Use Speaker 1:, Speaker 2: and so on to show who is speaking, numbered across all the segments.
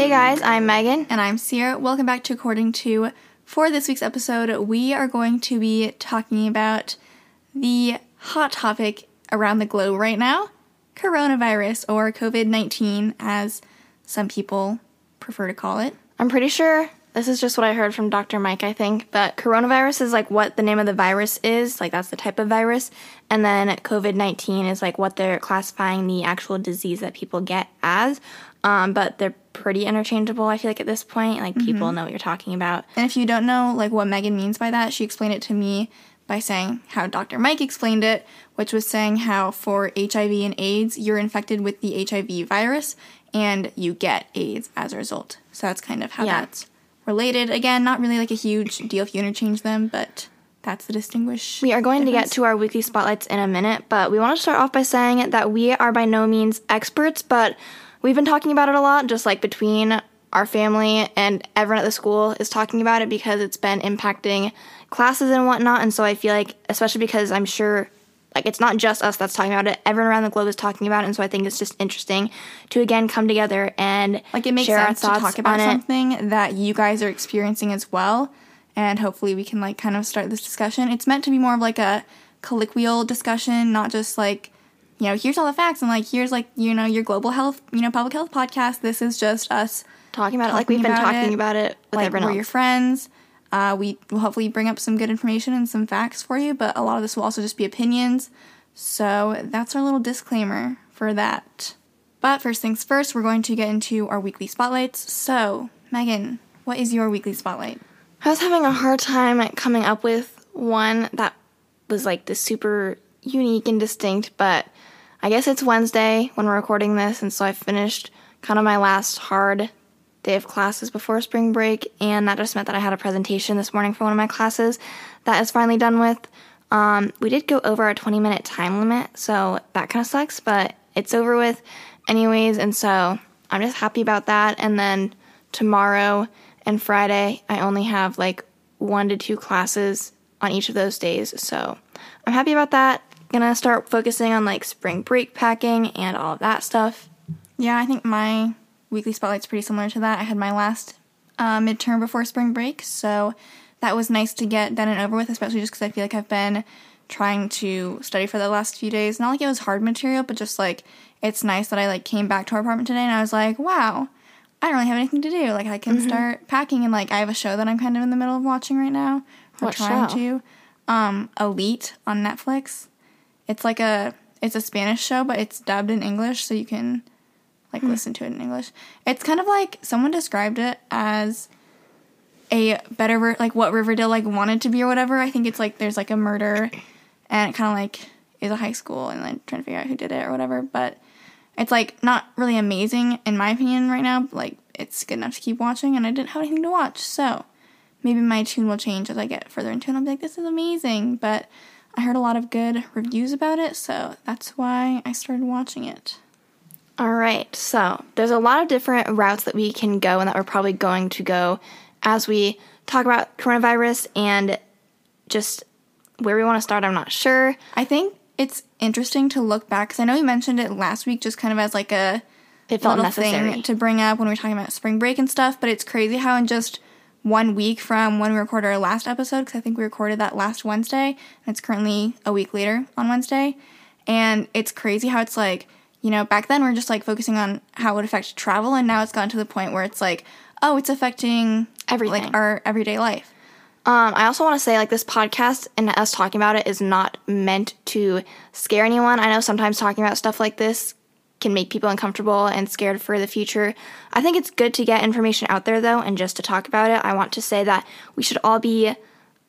Speaker 1: Hey guys, I'm Megan.
Speaker 2: And I'm Ciera. Welcome back to According Two. For this week's episode, we are going to be talking about the hot topic around the globe right now coronavirus, or COVID 19, as some people prefer to call it.
Speaker 1: I'm pretty sure this is just what I heard from Dr. Mike, I think, but coronavirus is like what the name of the virus is, like that's the type of virus. And then COVID 19 is like what they're classifying the actual disease that people get as. Um, but they're pretty interchangeable, I feel like, at this point. Like, people
Speaker 2: Mm-hmm.
Speaker 1: know what you're talking about.
Speaker 2: And if you don't know like what Megan means by that, she explained it to me by saying how Dr. Mike explained it, which was saying how for HIV and AIDS, you're infected with the HIV virus and you get AIDS as a result. So that's kind of how
Speaker 1: Yeah.
Speaker 2: that's related. Again, not really like a huge deal if you interchange them, but that's the distinguish.
Speaker 1: We are going to get to our weekly spotlights in a minute, but we want to start off by saying that we are by no means experts, but we've been talking about it a lot, just like between our family and everyone at the school is talking about it because it's been impacting classes and whatnot. And so I feel like, especially because I'm sure, like, it's not just us that's talking about it, everyone around the globe is talking about it. And so I think it's just interesting to again come together and
Speaker 2: like it makes
Speaker 1: share
Speaker 2: sense
Speaker 1: our
Speaker 2: to
Speaker 1: thoughts
Speaker 2: talk about
Speaker 1: on it.
Speaker 2: something that you guys are experiencing as well and hopefully we can like kind of start this discussion it's meant to be more of like a colloquial discussion not just like you know here's all the facts. And like here's like you know your global health you know public health podcast. This is just us
Speaker 1: Talking about it. Like we've been talking
Speaker 2: it,
Speaker 1: about it with
Speaker 2: like
Speaker 1: everyone
Speaker 2: we're
Speaker 1: else.
Speaker 2: your friends. Uh, we will hopefully bring up some good information and some facts for you but a lot of this will also just be opinions. So that's our little disclaimer for that. But first things first we're going to get into our weekly spotlights. So megan what is your weekly spotlight?
Speaker 1: I was having a hard time coming up with one that was like the super unique and distinct, but I guess it's Wednesday when we're recording this, and so I finished kind of my last hard day of classes before spring break, and that just meant that I had a presentation this morning for one of my classes that is finally done with. Um, we did go over our 20 minute time limit, so that kind of sucks, but it's over with anyways, and so I'm just happy about that. And then tomorrow and Friday, I only have like one to two classes on each of those days, so I'm happy about that. Gonna start focusing on like spring break packing and all of that stuff.
Speaker 2: yeah i think my weekly spotlight's pretty similar to that. I had my last uh, midterm before spring break so that was nice to get done and over with especially just because i feel like i've been trying to study for the last few days. Not like it was hard material but just like it's nice that i like came back to our apartment today and i was like wow i don't really have anything to do. Like i can start packing and like i have a show that i'm kind of in the middle of watching right now or
Speaker 1: What
Speaker 2: trying
Speaker 1: show?
Speaker 2: to um elite on netflix it's like a it's a spanish show but it's dubbed in english so you can like hmm. listen to it in english. It's kind of like someone described it as a better like what riverdale like wanted to be or whatever. I think it's like there's like a murder and it kind of like is a high school and like trying to figure out who did it or whatever but it's like not really amazing in my opinion right now but, like it's good enough to keep watching and i didn't have anything to watch so maybe my tune will change as i get further into it i'll be like this is amazing but i heard a lot of good reviews about it so that's why i started watching it
Speaker 1: All right, so there's a lot of different routes that we can go and that we're probably going to go as we talk about coronavirus and just where we want to start. I'm not sure.
Speaker 2: I think it's interesting to look back because I know we mentioned it last week, just kind of as like a
Speaker 1: It felt
Speaker 2: little
Speaker 1: necessary.
Speaker 2: thing to bring up when we were talking about spring break and stuff. But it's crazy how in just one week from when we recorded our last episode, because I think we recorded that last Wednesday, and it's currently a week later on Wednesday, and it's crazy how it's like you know back then we are just like focusing on how it would affect travel, and now it's gotten to the point where it's like oh it's affecting
Speaker 1: Everything.
Speaker 2: like our everyday life.
Speaker 1: Um, I also want to say, like, this podcast and us talking about it is not meant to scare anyone. I know sometimes talking about stuff like this can make people uncomfortable and scared for the future. I think it's good to get information out there, though, and just to talk about it. I want to say that we should all be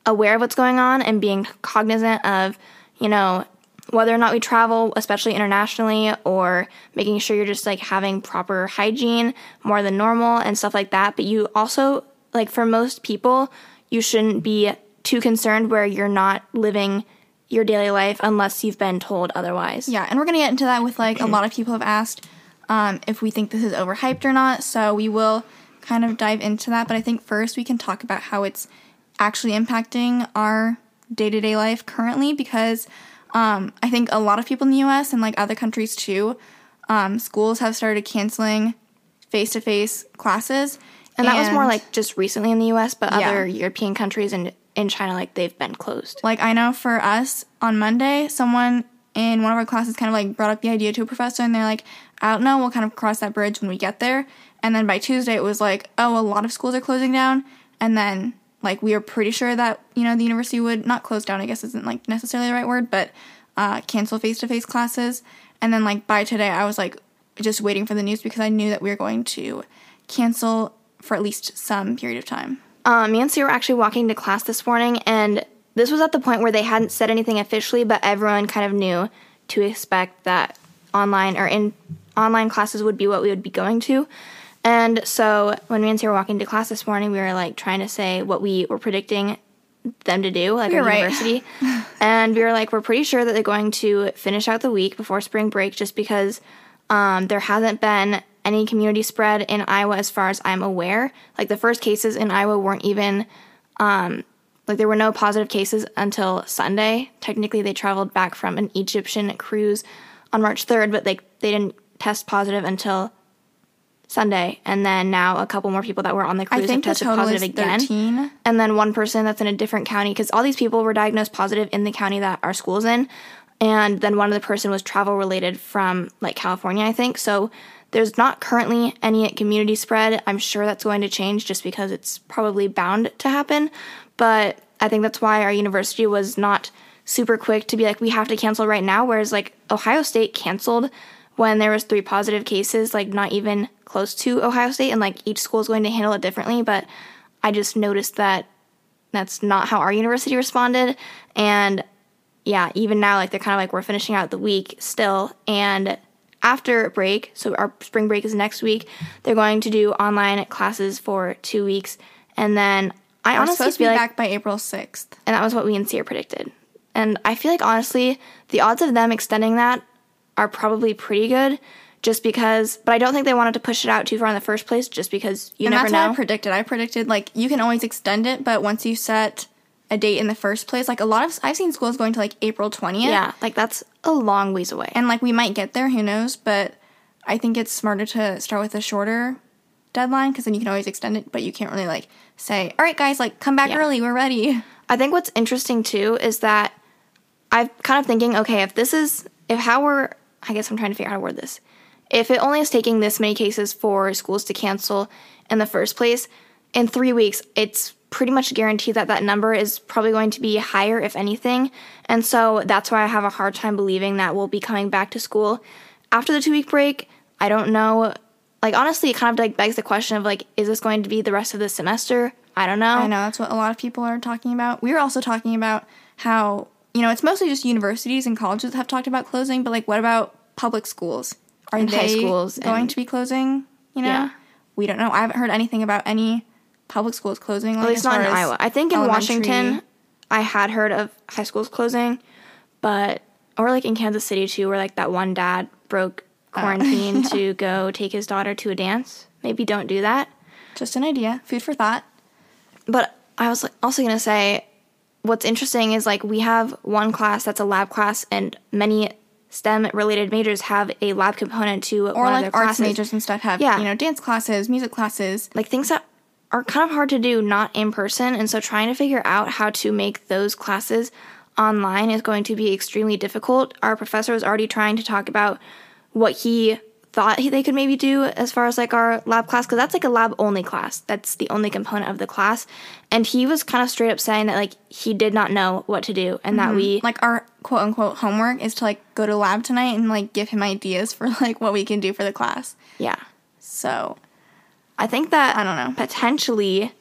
Speaker 1: aware of what's going on and being cognizant of, you know, whether or not we travel, especially internationally, or making sure you're just like having proper hygiene more than normal and stuff like that. But you also, like, for most people, you shouldn't be too concerned where you're not living your daily life unless you've been told otherwise.
Speaker 2: Yeah, and we're gonna get into that with like a lot of people have asked um, if we think this is overhyped or not. So we will kind of dive into that. But I think first we can talk about how it's actually impacting our day to day life currently because um, I think a lot of people in the US and like other countries too, um, schools have started canceling face to face classes.
Speaker 1: And that was more like just recently in the US, but
Speaker 2: Yeah.
Speaker 1: other European countries and in China, like they've been closed.
Speaker 2: Like I know for us on Monday, someone in one of our classes kind of like brought up the idea to a professor, and they're like, "I don't know, we'll kind of cross that bridge when we get there." And then by Tuesday, it was like, "Oh, a lot of schools are closing down," and then like we were pretty sure that you know the university would not close down. I guess isn't like necessarily the right word, but uh, cancel face to face classes. And then like by today, I was like just waiting for the news because I knew that we were going to cancel for at least some period of time.
Speaker 1: Um, me and Sue were actually walking to class this morning, and this was at the point where they hadn't said anything officially, but everyone kind of knew to expect that online or in online classes would be what we would be going to. And so when me and Sue were walking to class this morning, we were like trying to say what we were predicting them to do, like
Speaker 2: You're
Speaker 1: our
Speaker 2: right.
Speaker 1: university. and we were like, we're pretty sure that they're going to finish out the week before spring break just because um, there hasn't been any community spread in Iowa as far as I'm aware. Like the first cases in Iowa weren't even um, like there were no positive cases until Sunday. Technically, they traveled back from an Egyptian cruise on March 3rd, but they they didn't test positive until Sunday. And then now a couple more people that were on the cruise have tested positive again.
Speaker 2: thirteen.
Speaker 1: And then one person that's in a different county because all these people were diagnosed positive in the county that our school's in. And then one of the person was travel related from like California, I think. So there's not currently any community spread. I'm sure that's going to change just because it's probably bound to happen. But I think that's why our university was not super quick to be like, we have to cancel right now. Whereas like Ohio State canceled when there was three positive cases, like not even close to Ohio State. And like each school is going to handle it differently. But I just noticed that that's not how our university responded. And yeah, even now, like they're kind of like we're finishing out the week still. And after break, so our spring break is next week, they're going to do online classes for two weeks. And then I
Speaker 2: We're
Speaker 1: honestly
Speaker 2: supposed to be
Speaker 1: like,
Speaker 2: back by April sixth.
Speaker 1: and that was what we and Sia predicted. And I feel like honestly, the odds of them extending that are probably pretty good. Just because, but I don't think they wanted to push it out too far in the first place. Just because you
Speaker 2: and
Speaker 1: never
Speaker 2: that's
Speaker 1: know.
Speaker 2: what I predicted. I predicted like you can always extend it, but once you set a date in the first place, like a lot of I've seen schools going to like April twentieth.
Speaker 1: yeah, like that's a long ways away.
Speaker 2: and like we might get there. Who knows? But I think it's smarter to start with a shorter deadline because then you can always extend it, but you can't really like say, "All right, guys, like come back
Speaker 1: Yeah.
Speaker 2: early. We're ready."
Speaker 1: I think what's interesting too is that I'm kind of thinking, okay, if this is, if how we're, I guess I'm trying to figure out how to word this. If it only is taking this many cases for schools to cancel in the first place, in three weeks, it's pretty much guarantee that that number is probably going to be higher, if anything. And so that's why I have a hard time believing that we'll be coming back to school after the two week break. I don't know. Like, honestly, it kind of like begs the question of like, is this going to be the rest of the semester? I don't know.
Speaker 2: I know that's what a lot of people are talking about. We were also talking about how you know it's mostly just universities and colleges have talked about closing, but like what about public schools? Are
Speaker 1: And
Speaker 2: they
Speaker 1: high schools
Speaker 2: going
Speaker 1: and-
Speaker 2: to be closing? You know,
Speaker 1: Yeah.
Speaker 2: we don't know. I haven't heard anything about any public schools closing. Like,
Speaker 1: At least not in Iowa. I think in
Speaker 2: elementary-
Speaker 1: Washington, I had heard of high schools closing, but or like in Kansas City too, where like that one dad broke
Speaker 2: Oh.
Speaker 1: quarantine to go take his daughter to a dance. Maybe don't do that.
Speaker 2: Just an idea, food for thought.
Speaker 1: But I was also gonna say, what's interesting is like we have one class that's a lab class, and many STEM related majors have a lab component to
Speaker 2: Or
Speaker 1: one of
Speaker 2: like
Speaker 1: their
Speaker 2: arts
Speaker 1: classes.
Speaker 2: majors and stuff have
Speaker 1: Yeah.
Speaker 2: you know dance classes, music classes.
Speaker 1: like things that are kind of hard to do not in person. And so trying to figure out how to make those classes online is going to be extremely difficult. Our professor was already trying to talk about what he thought they could maybe do as far as like our lab class because that's like a lab only class. That's the only component of the class. And he was kind of straight up saying that like he did not know what to do and that mm-hmm. we
Speaker 2: Like our quote unquote homework is to like go to lab tonight and like give him ideas for like what we can do for the class.
Speaker 1: yeah.
Speaker 2: So
Speaker 1: I think that
Speaker 2: I don't know.
Speaker 1: Potentially,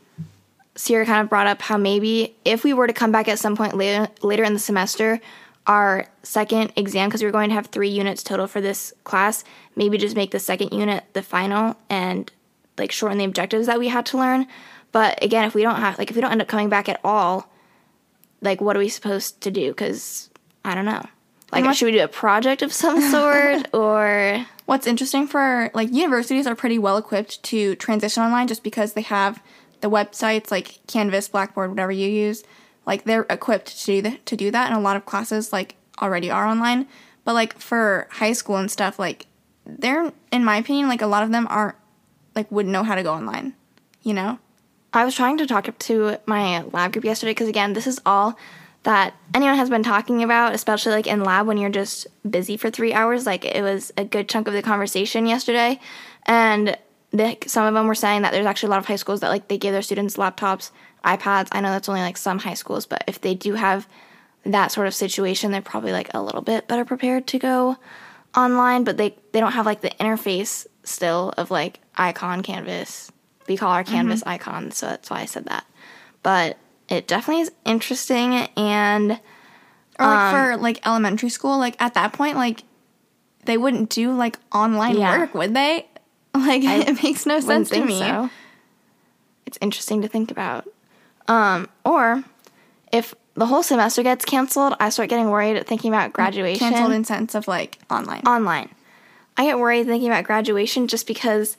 Speaker 1: Ciera kind of brought up how maybe if we were to come back at some point later later in the semester, our second exam because we're going to have three units total for this class. Maybe just make the second unit the final and like shorten the objectives that we had to learn. But again, if we don't have like if we don't end up coming back at all, like what are we supposed to do? Because I don't know. Like, should we do a project of some sort or?
Speaker 2: What's interesting for like universities are pretty well equipped to transition online just because they have the websites like Canvas, Blackboard, whatever you use. Like they're equipped to do that, to do that, and a lot of classes like already are online. But like for high school and stuff, like they're in my opinion, like a lot of them aren't like wouldn't know how to go online. You know?
Speaker 1: I was trying to talk to my lab group yesterday because again, this is all that anyone has been talking about, especially like in lab when you're just busy for three hours. Like it was a good chunk of the conversation yesterday, and the, some of them were saying that there's actually a lot of high schools that like they give their students laptops, iPads. I know that's only like some high schools, but if they do have that sort of situation, they're probably like a little bit better prepared to go online. But they they don't have like the interface still of like icon canvas. We call our mm-hmm. canvas icon, so that's why I said that. But it definitely is interesting and
Speaker 2: Or like for like elementary school, like at that point, like they wouldn't do like online
Speaker 1: Yeah.
Speaker 2: work, would they? Like it makes no sense to me.
Speaker 1: so. It's interesting to think about. Um, or if the whole semester gets canceled, I start getting worried thinking about graduation
Speaker 2: Canceled in sense of like online.
Speaker 1: online. I get worried thinking about graduation just because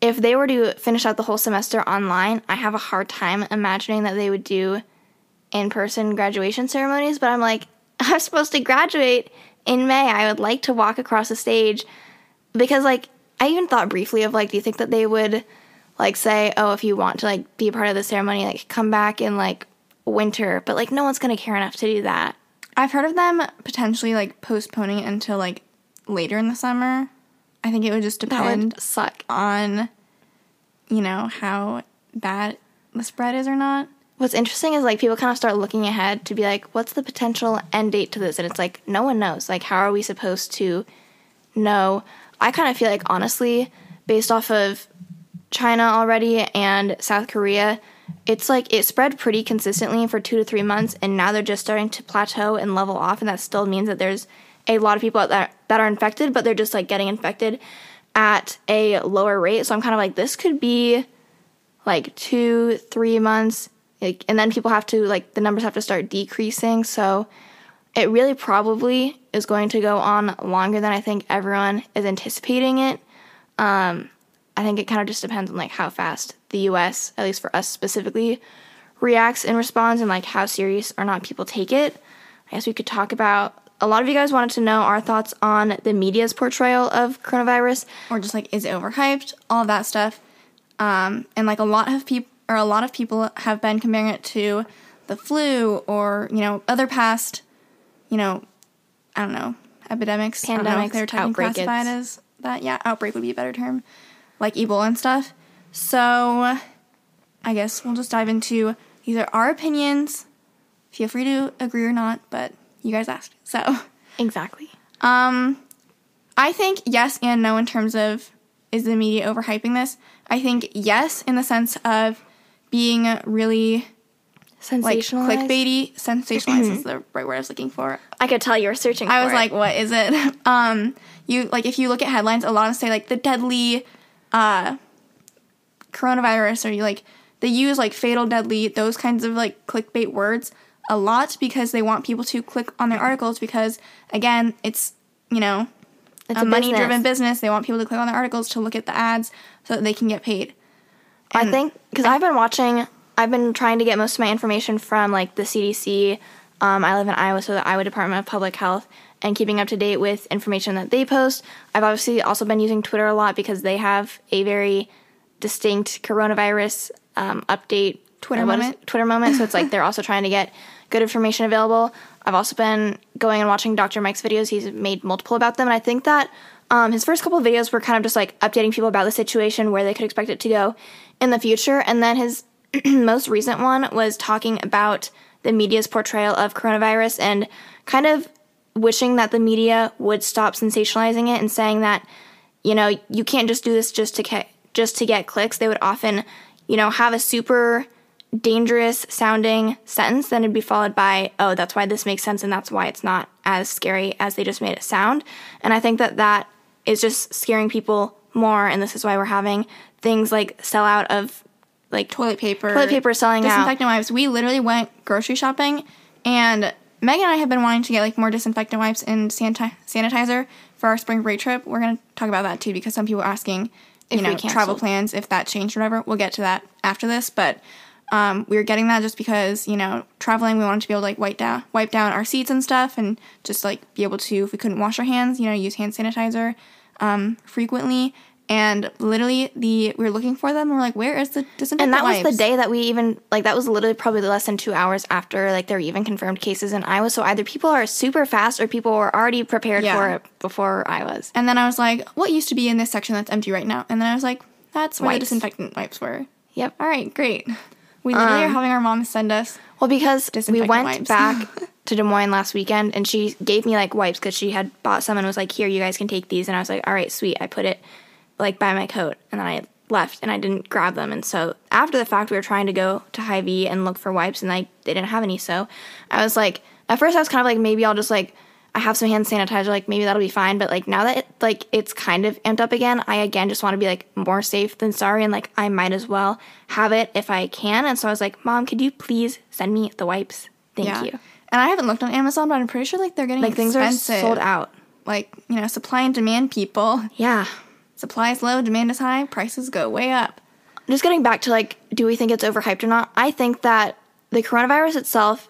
Speaker 1: if they were to finish out the whole semester online, I have a hard time imagining that they would do in person graduation ceremonies. But I'm like, I'm supposed to graduate in May. I would like to walk across the stage because, like, I even thought briefly of like, do you think that they would like say, oh, if you want to like be a part of the ceremony, like come back in like winter? But like, no one's gonna care enough to do that.
Speaker 2: I've heard of them potentially like postponing it until like later in the summer. I think it would just depend
Speaker 1: would suck.
Speaker 2: on you know how bad the spread is or not.
Speaker 1: What's interesting is like people kind of start looking ahead to be like, what's the potential end date to this? And it's like, no one knows. Like, how are we supposed to know? I kind of feel like, honestly, based off of China already and South Korea, it's like it spread pretty consistently for two to three months, and now they're just starting to plateau and level off, and that still means that there's a lot of people that that are infected, but they're just like getting infected at a lower rate. So I'm kind of like, this could be like two, three months, like, and then people have to like the numbers have to start decreasing. So it really probably is going to go on longer than I think everyone is anticipating it. Um, I think it kind of just depends on like how fast the U.S., at least for us specifically, reacts and responds, and like how serious or not people take it. I guess we could talk about. A lot of you guys wanted to know our thoughts on the media's portrayal of coronavirus.
Speaker 2: or just like is it overhyped all that stuff. Um, and like a lot of people or a lot of people have been comparing it to the flu or you know other past you know i don't know epidemics. I don't know if
Speaker 1: Pandemics,
Speaker 2: they're technically
Speaker 1: outbreak,
Speaker 2: classified as that. Yeah outbreak would be a better term. Like ebola and stuff. So i guess we'll just dive into these are our opinions. Feel free to agree or not but you guys asked so
Speaker 1: Exactly.
Speaker 2: um, I think yes and no in terms of is the media overhyping this. I think yes in the sense of being really like
Speaker 1: Sensationalized.
Speaker 2: clickbaity. Sensationalized is the right word I was looking for.
Speaker 1: I could tell you were searching.
Speaker 2: I was
Speaker 1: it.
Speaker 2: like, what is it? Um, you like if you look at headlines, a lot of say like the deadly uh coronavirus or you like they use like fatal deadly those kinds of like clickbait words a lot because they want people to click on their articles because again it's you know
Speaker 1: It's
Speaker 2: a,
Speaker 1: a
Speaker 2: money driven
Speaker 1: business.
Speaker 2: they want people to click on their articles to look at the ads so that they can get paid
Speaker 1: I think because I've been watching, I've been trying to get most of my information from like the CDC. Um, I live in Iowa, so the Iowa Department of Public Health, and keeping up to date with information that they post. I've obviously also been using Twitter a lot because they have a very distinct coronavirus um, update.
Speaker 2: Twitter
Speaker 1: is
Speaker 2: moment.
Speaker 1: it? Twitter moment. So it's like they're also trying to get good information available. I've also been going and watching Dr. Mike's videos. He's made multiple about them, and I think that um, his first couple of videos were kind of just like updating people about the situation, where they could expect it to go in the future, and then his most recent one was talking about the media's portrayal of coronavirus and kind of wishing that the media would stop sensationalizing it and saying that you know you can't just do this just to get just to get clicks. They would often you know have a super dangerous sounding sentence, then it'd be followed by, oh, that's why this makes sense and that's why it's not as scary as they just made it sound. And I think that that is just scaring people more. And this is why we're having things like sell out of like
Speaker 2: toilet paper,
Speaker 1: toilet paper selling out.
Speaker 2: disinfectant wipes. We literally went grocery shopping, and Megan and I have been wanting to get like more disinfectant wipes and saniti- sanitizer for our spring break trip. We're gonna talk about that too because some people are asking, you
Speaker 1: If
Speaker 2: know, travel plans if that changed or whatever. We'll get to that after this, but. Um, we were getting that just because you know traveling. We wanted to be able to like wipe down, wipe down our seats and stuff, and just like be able to, if we couldn't wash our hands, you know, use hand sanitizer um, frequently. And literally, the we were looking for them. And we're like, where is the disinfectant
Speaker 1: And that was the day that we even like that was literally probably less than two hours after like there were even confirmed cases in Iowa. So either people are super fast or people were already prepared
Speaker 2: Yeah.
Speaker 1: for it before I was.
Speaker 2: And then I was like, what used to be in this section that's empty right now? And then I was like, that's where the disinfectant wipes were.
Speaker 1: Yep.
Speaker 2: All right, great. We literally are um, having our mom send us.
Speaker 1: Well, because we went
Speaker 2: wipes.
Speaker 1: back to Des Moines last weekend and she gave me like wipes because she had bought some and was like, here, you guys can take these. And I was like, all right, sweet. I put it like by my coat and then I left and I didn't grab them. And so after the fact, we were trying to go to Hy-Vee and look for wipes and like they didn't have any. So I was like, at first I was kind of like, maybe I'll just like, I have some hand sanitizer, like maybe that'll be fine. But like now that it, like it's kind of amped up again, I again just want to be like more safe than sorry, and like I might as well have it if I can. And so I was like, Mom, could you please send me the wipes? Thank
Speaker 2: yeah.
Speaker 1: you.
Speaker 2: And I haven't looked on Amazon, but I'm pretty sure like they're getting
Speaker 1: Like things are sold out.
Speaker 2: Like you know, supply and demand. People,
Speaker 1: Yeah.
Speaker 2: supply is low, demand is high, prices go way up.
Speaker 1: Just getting back to like, do we think it's overhyped or not? I think that the coronavirus itself,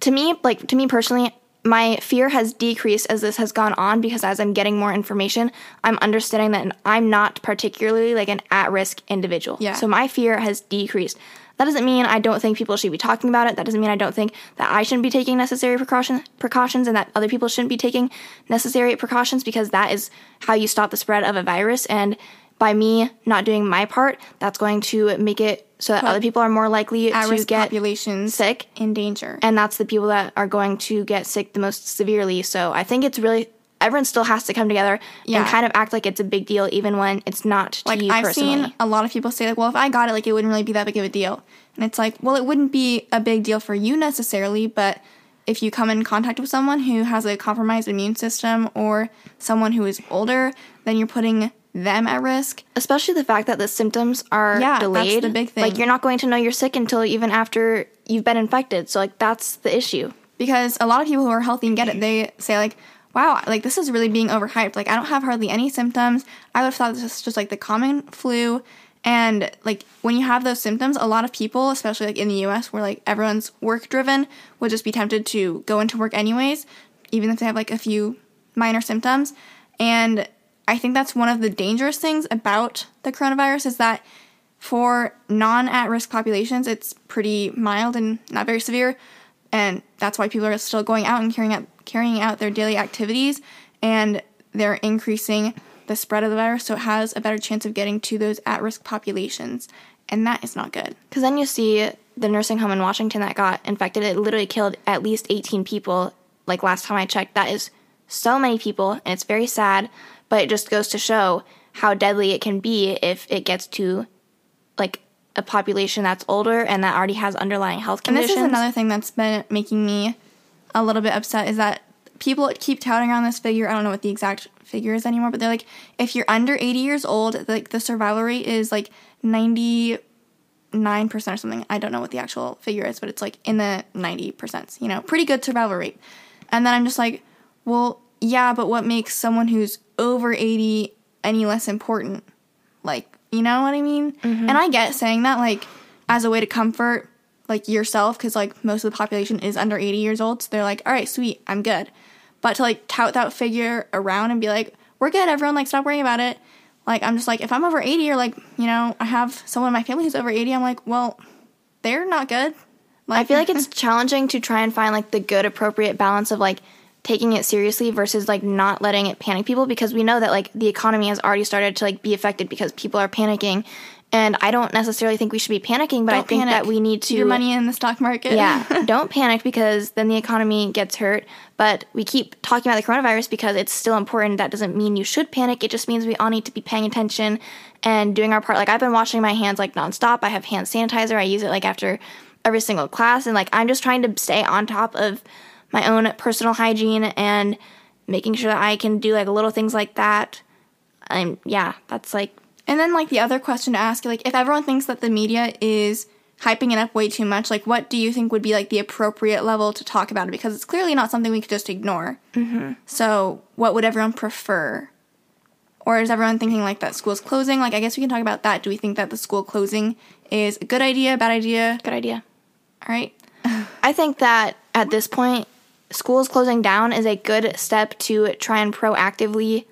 Speaker 1: to me, like to me personally, my fear has decreased as this has gone on because as I'm getting more information, I'm understanding that I'm not particularly like an at-risk individual.
Speaker 2: Yeah.
Speaker 1: So my fear has decreased. That doesn't mean I don't think people should be talking about it. That doesn't mean I don't think that I shouldn't be taking necessary precaution, precautions and that other people shouldn't be taking necessary precautions because that is how you stop the spread of a virus. And by me not doing my part, that's going to make it so that other people are more likely to get
Speaker 2: populations
Speaker 1: sick
Speaker 2: in danger.
Speaker 1: and that's the people that are going to get sick the most severely. So I think it's really everyone still has to come together
Speaker 2: Yeah.
Speaker 1: and kind of act like it's a big deal, even when it's not to
Speaker 2: like
Speaker 1: you
Speaker 2: I've
Speaker 1: personally.
Speaker 2: seen a lot of people say like, well, if I got it, like it wouldn't really be that big of a deal. And it's like, well, it wouldn't be a big deal for you necessarily, but if you come in contact with someone who has a compromised immune system or someone who is older, then you're putting them at risk.
Speaker 1: Especially the fact that the symptoms are
Speaker 2: Yeah, that's
Speaker 1: delayed.
Speaker 2: the big thing.
Speaker 1: Like you're not going to know you're sick until even after you've been infected. So like that's the issue.
Speaker 2: because a lot of people who are healthy and get it, they say like, "Wow, like this is really being overhyped. Like I don't have hardly any symptoms. I would have thought this was just like the common flu." And like when you have those symptoms, a lot of people, especially like in the U.S., where like everyone's work driven, would just be tempted to go into work anyways, even if they have like a few minor symptoms. And I think that's one of the dangerous things about the coronavirus is that for non at risk populations, it's pretty mild and not very severe. And that's why people are still going out and carrying out, carrying out their daily activities. And they're increasing the spread of the virus, so it has a better chance of getting to those at risk populations. And that is not good.
Speaker 1: Because then you see the nursing home in Washington that got infected. It literally killed at least 18 people. Like last time I checked, that is so many people, and it's very sad. But it just goes to show how deadly it can be if it gets to like a population that's older and that already has underlying health conditions.
Speaker 2: And this is another thing that's been making me a little bit upset is that people keep touting around this figure. I don't know what the exact figure is anymore, but they're like, if you're under 80 years old, like the survival rate is like 99% or something. I don't know what the actual figure is, but it's like in the 90%, you know, pretty good survival rate. And then I'm just like, well, yeah, but what makes someone who's over 80 any less important? Like, you know what I mean? Mm-hmm. And I get saying that like as a way to comfort like yourself because like most of the population is under 80 years old so they're like all right sweet i'm good but to like tout that figure around and be like we're good everyone like stop worrying about it like i'm just like if i'm over 80 or like you know i have someone in my family who's over 80 i'm like well they're not good like
Speaker 1: I feel like it's challenging to try and find like the good appropriate balance of like taking it seriously versus like not letting it panic people because we know that like the economy has already started to like be affected because people are panicking And I don't necessarily think we should be panicking, but I
Speaker 2: Don't
Speaker 1: think
Speaker 2: panic.
Speaker 1: that we need to
Speaker 2: your money in the stock market.
Speaker 1: yeah, don't panic because then the economy gets hurt. But we keep talking about the coronavirus because it's still important. That doesn't mean you should panic. It just means we all need to be paying attention and doing our part. Like I've been washing my hands like nonstop. I have hand sanitizer. I use it like after every single class, and like I'm just trying to stay on top of my own personal hygiene and making sure that I can do like little things like that. And yeah, that's like
Speaker 2: And then like the other question to ask, like if everyone thinks that the media is hyping it up way too much, like what do you think would be like the appropriate level to talk about it? Because it's clearly not something we could just ignore. Mm-hmm. So what would everyone prefer? Or is everyone thinking like that school's closing? Like I guess we can talk about that. Do we think that the school closing is a good idea, bad idea?
Speaker 1: good idea.
Speaker 2: All right.
Speaker 1: I think that at this point, schools closing down is a good step to try and proactively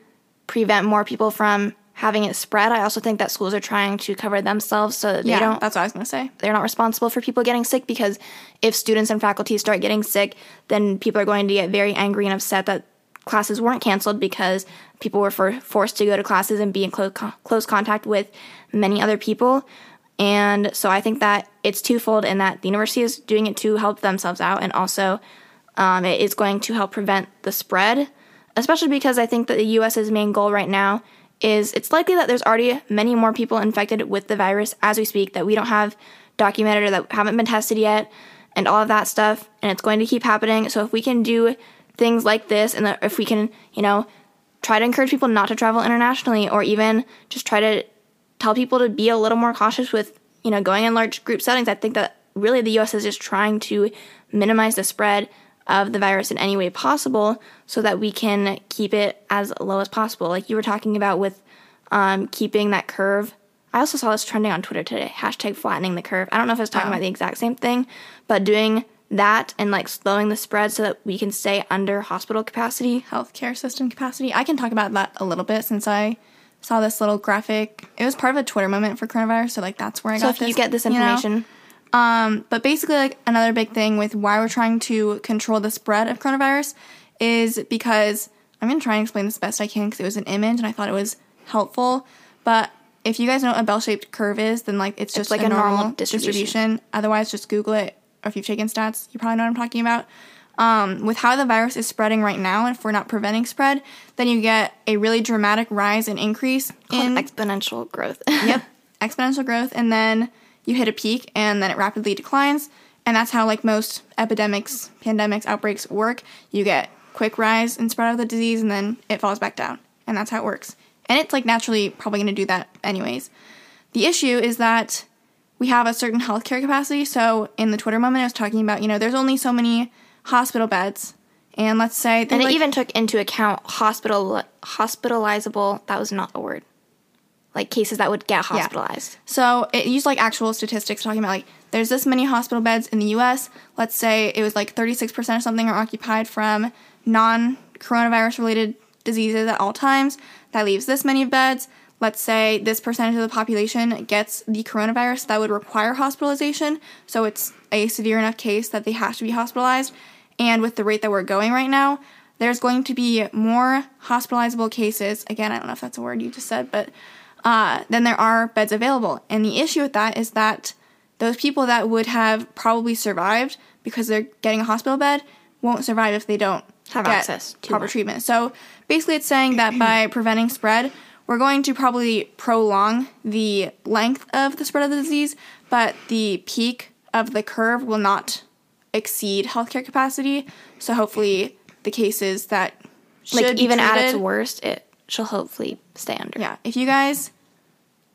Speaker 1: prevent more people from having it spread. I also think that schools are trying to cover themselves so that they
Speaker 2: yeah,
Speaker 1: don't
Speaker 2: that's what I was gonna say.
Speaker 1: they're not responsible for people getting sick because if students and faculty start getting sick, then people are going to get very angry and upset that classes weren't canceled because people were for, forced to go to classes and be in close, close contact with many other people. And so I think that it's twofold in that the university is doing it to help themselves out and also um, it is going to help prevent the spread, especially because I think that the US's main goal right now is it's likely that there's already many more people infected with the virus as we speak that we don't have documented or that haven't been tested yet and all of that stuff and it's going to keep happening. So if we can do things like this and if we can you know try to encourage people not to travel internationally or even just try to tell people to be a little more cautious with you know going in large group settings i think that really the us is just trying to minimize the spread of the virus in any way possible so that we can keep it as low as possible like you were talking about with um, keeping that curve i also saw this trending on twitter today hashtag flattening the curve i don't know if i was talking
Speaker 2: Oh.
Speaker 1: about the exact same thing but doing that and like slowing the spread so that we can stay under hospital capacity
Speaker 2: healthcare system capacity. I can talk about that a little bit since I saw this little graphic. It was part of a Twitter moment for coronavirus, so like that's where I got this so
Speaker 1: if
Speaker 2: this.
Speaker 1: you get this
Speaker 2: you know? Um, but basically, like another big thing with why we're trying to control the spread of coronavirus is because I'm gonna try and explain this best I can because it was an image and I thought it was helpful. But if you guys know what a bell-shaped curve is, then like it's just
Speaker 1: like
Speaker 2: a,
Speaker 1: a normal
Speaker 2: normal,
Speaker 1: distribution.
Speaker 2: distribution. Otherwise, just Google it. Or if you've taken stats, you probably know what I'm talking about. Um, with how the virus is spreading right now, and if we're not preventing spread, then you get a really dramatic rise and increase in
Speaker 1: exponential growth
Speaker 2: yep exponential growth and then you hit a peak and then it rapidly declines. And that's how like most epidemics pandemics outbreaks work. You get quick rise and spread of the disease and then it falls back down. And that's how it works. And it's like naturally probably going to do that anyways. The issue is that we have a certain healthcare capacity. So in the twitter moment i was talking about you know there's only so many hospital beds. And let's say
Speaker 1: And it
Speaker 2: like-
Speaker 1: even took into account hospital hospitalizable. That was not a word. Like cases that would get hospitalized. Yeah.
Speaker 2: So it used like actual statistics talking about like there's this many hospital beds in the US. Let's say it was like 36% or something are occupied from non coronavirus related diseases at all times. That leaves this many beds. Let's say this percentage of the population gets the coronavirus that would require hospitalization. So it's a severe enough case that they have to be hospitalized. And with the rate that we're going right now, there's going to be more hospitalizable cases. Again, I don't know if that's a word you just said, but uh, then there are beds available. And the issue with that is that those people that would have probably survived because they're getting a hospital bed won't survive if they don't
Speaker 1: Have access to
Speaker 2: proper
Speaker 1: one.
Speaker 2: treatment. So basically, it's saying that by preventing spread, we're going to probably prolong the length of the spread of the disease, but the peak of the curve will not exceed healthcare capacity. So hopefully, the cases that should
Speaker 1: Like even at its worst, it shall hopefully stay under.
Speaker 2: yeah, if you guys,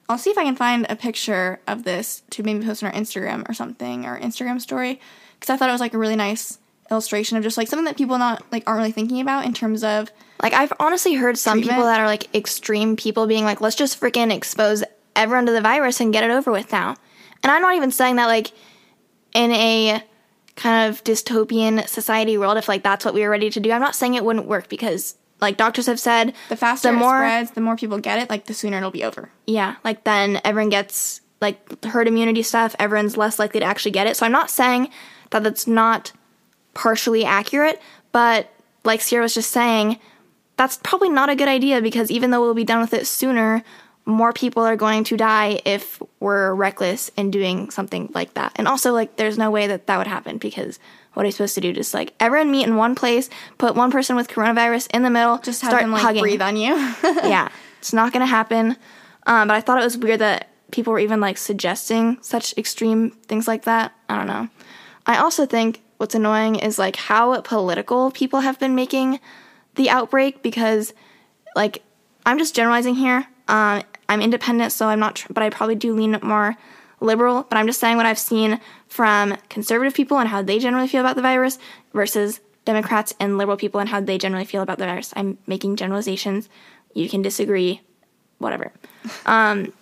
Speaker 2: I'll see if I can find a picture of this to maybe post on our Instagram or something, or Instagram story, because I thought it was like a really nice illustration of just like something that people not like aren't really thinking about in terms of
Speaker 1: Like I've honestly heard some
Speaker 2: Treatment?
Speaker 1: people that are like extreme people being like, let's just freaking expose everyone to the virus and get it over with now. And I'm not even saying that like in a kind of dystopian society world, if like that's what we were ready to do. I'm not saying it wouldn't work because like doctors have said
Speaker 2: the faster
Speaker 1: the
Speaker 2: it
Speaker 1: more
Speaker 2: spreads, the more people get it, like the sooner it'll be over.
Speaker 1: yeah, like then everyone gets like herd immunity stuff, everyone's less likely to actually get it. So I'm not saying that that's not partially accurate, but like Ciera was just saying, that's probably not a good idea because even though we'll be done with it sooner, more people are going to die if we're reckless in doing something like that. And also, like, there's no way that that would happen because what are you supposed to do? Just like everyone meet in one place, put one person with coronavirus in the middle,
Speaker 2: Just have
Speaker 1: start
Speaker 2: them like
Speaker 1: hugging.
Speaker 2: breathe on you.
Speaker 1: yeah, it's not gonna happen. Um, but I thought it was weird that people were even like suggesting such extreme things like that. I don't know. I also think what's annoying is like how political people have been making the outbreak because, like, I'm just generalizing here. Um, I'm independent, so I'm not, tr- but I probably do lean more liberal. But I'm just saying what I've seen from conservative people and how they generally feel about the virus versus Democrats and liberal people and how they generally feel about the virus. I'm making generalizations. You can disagree, whatever. Um,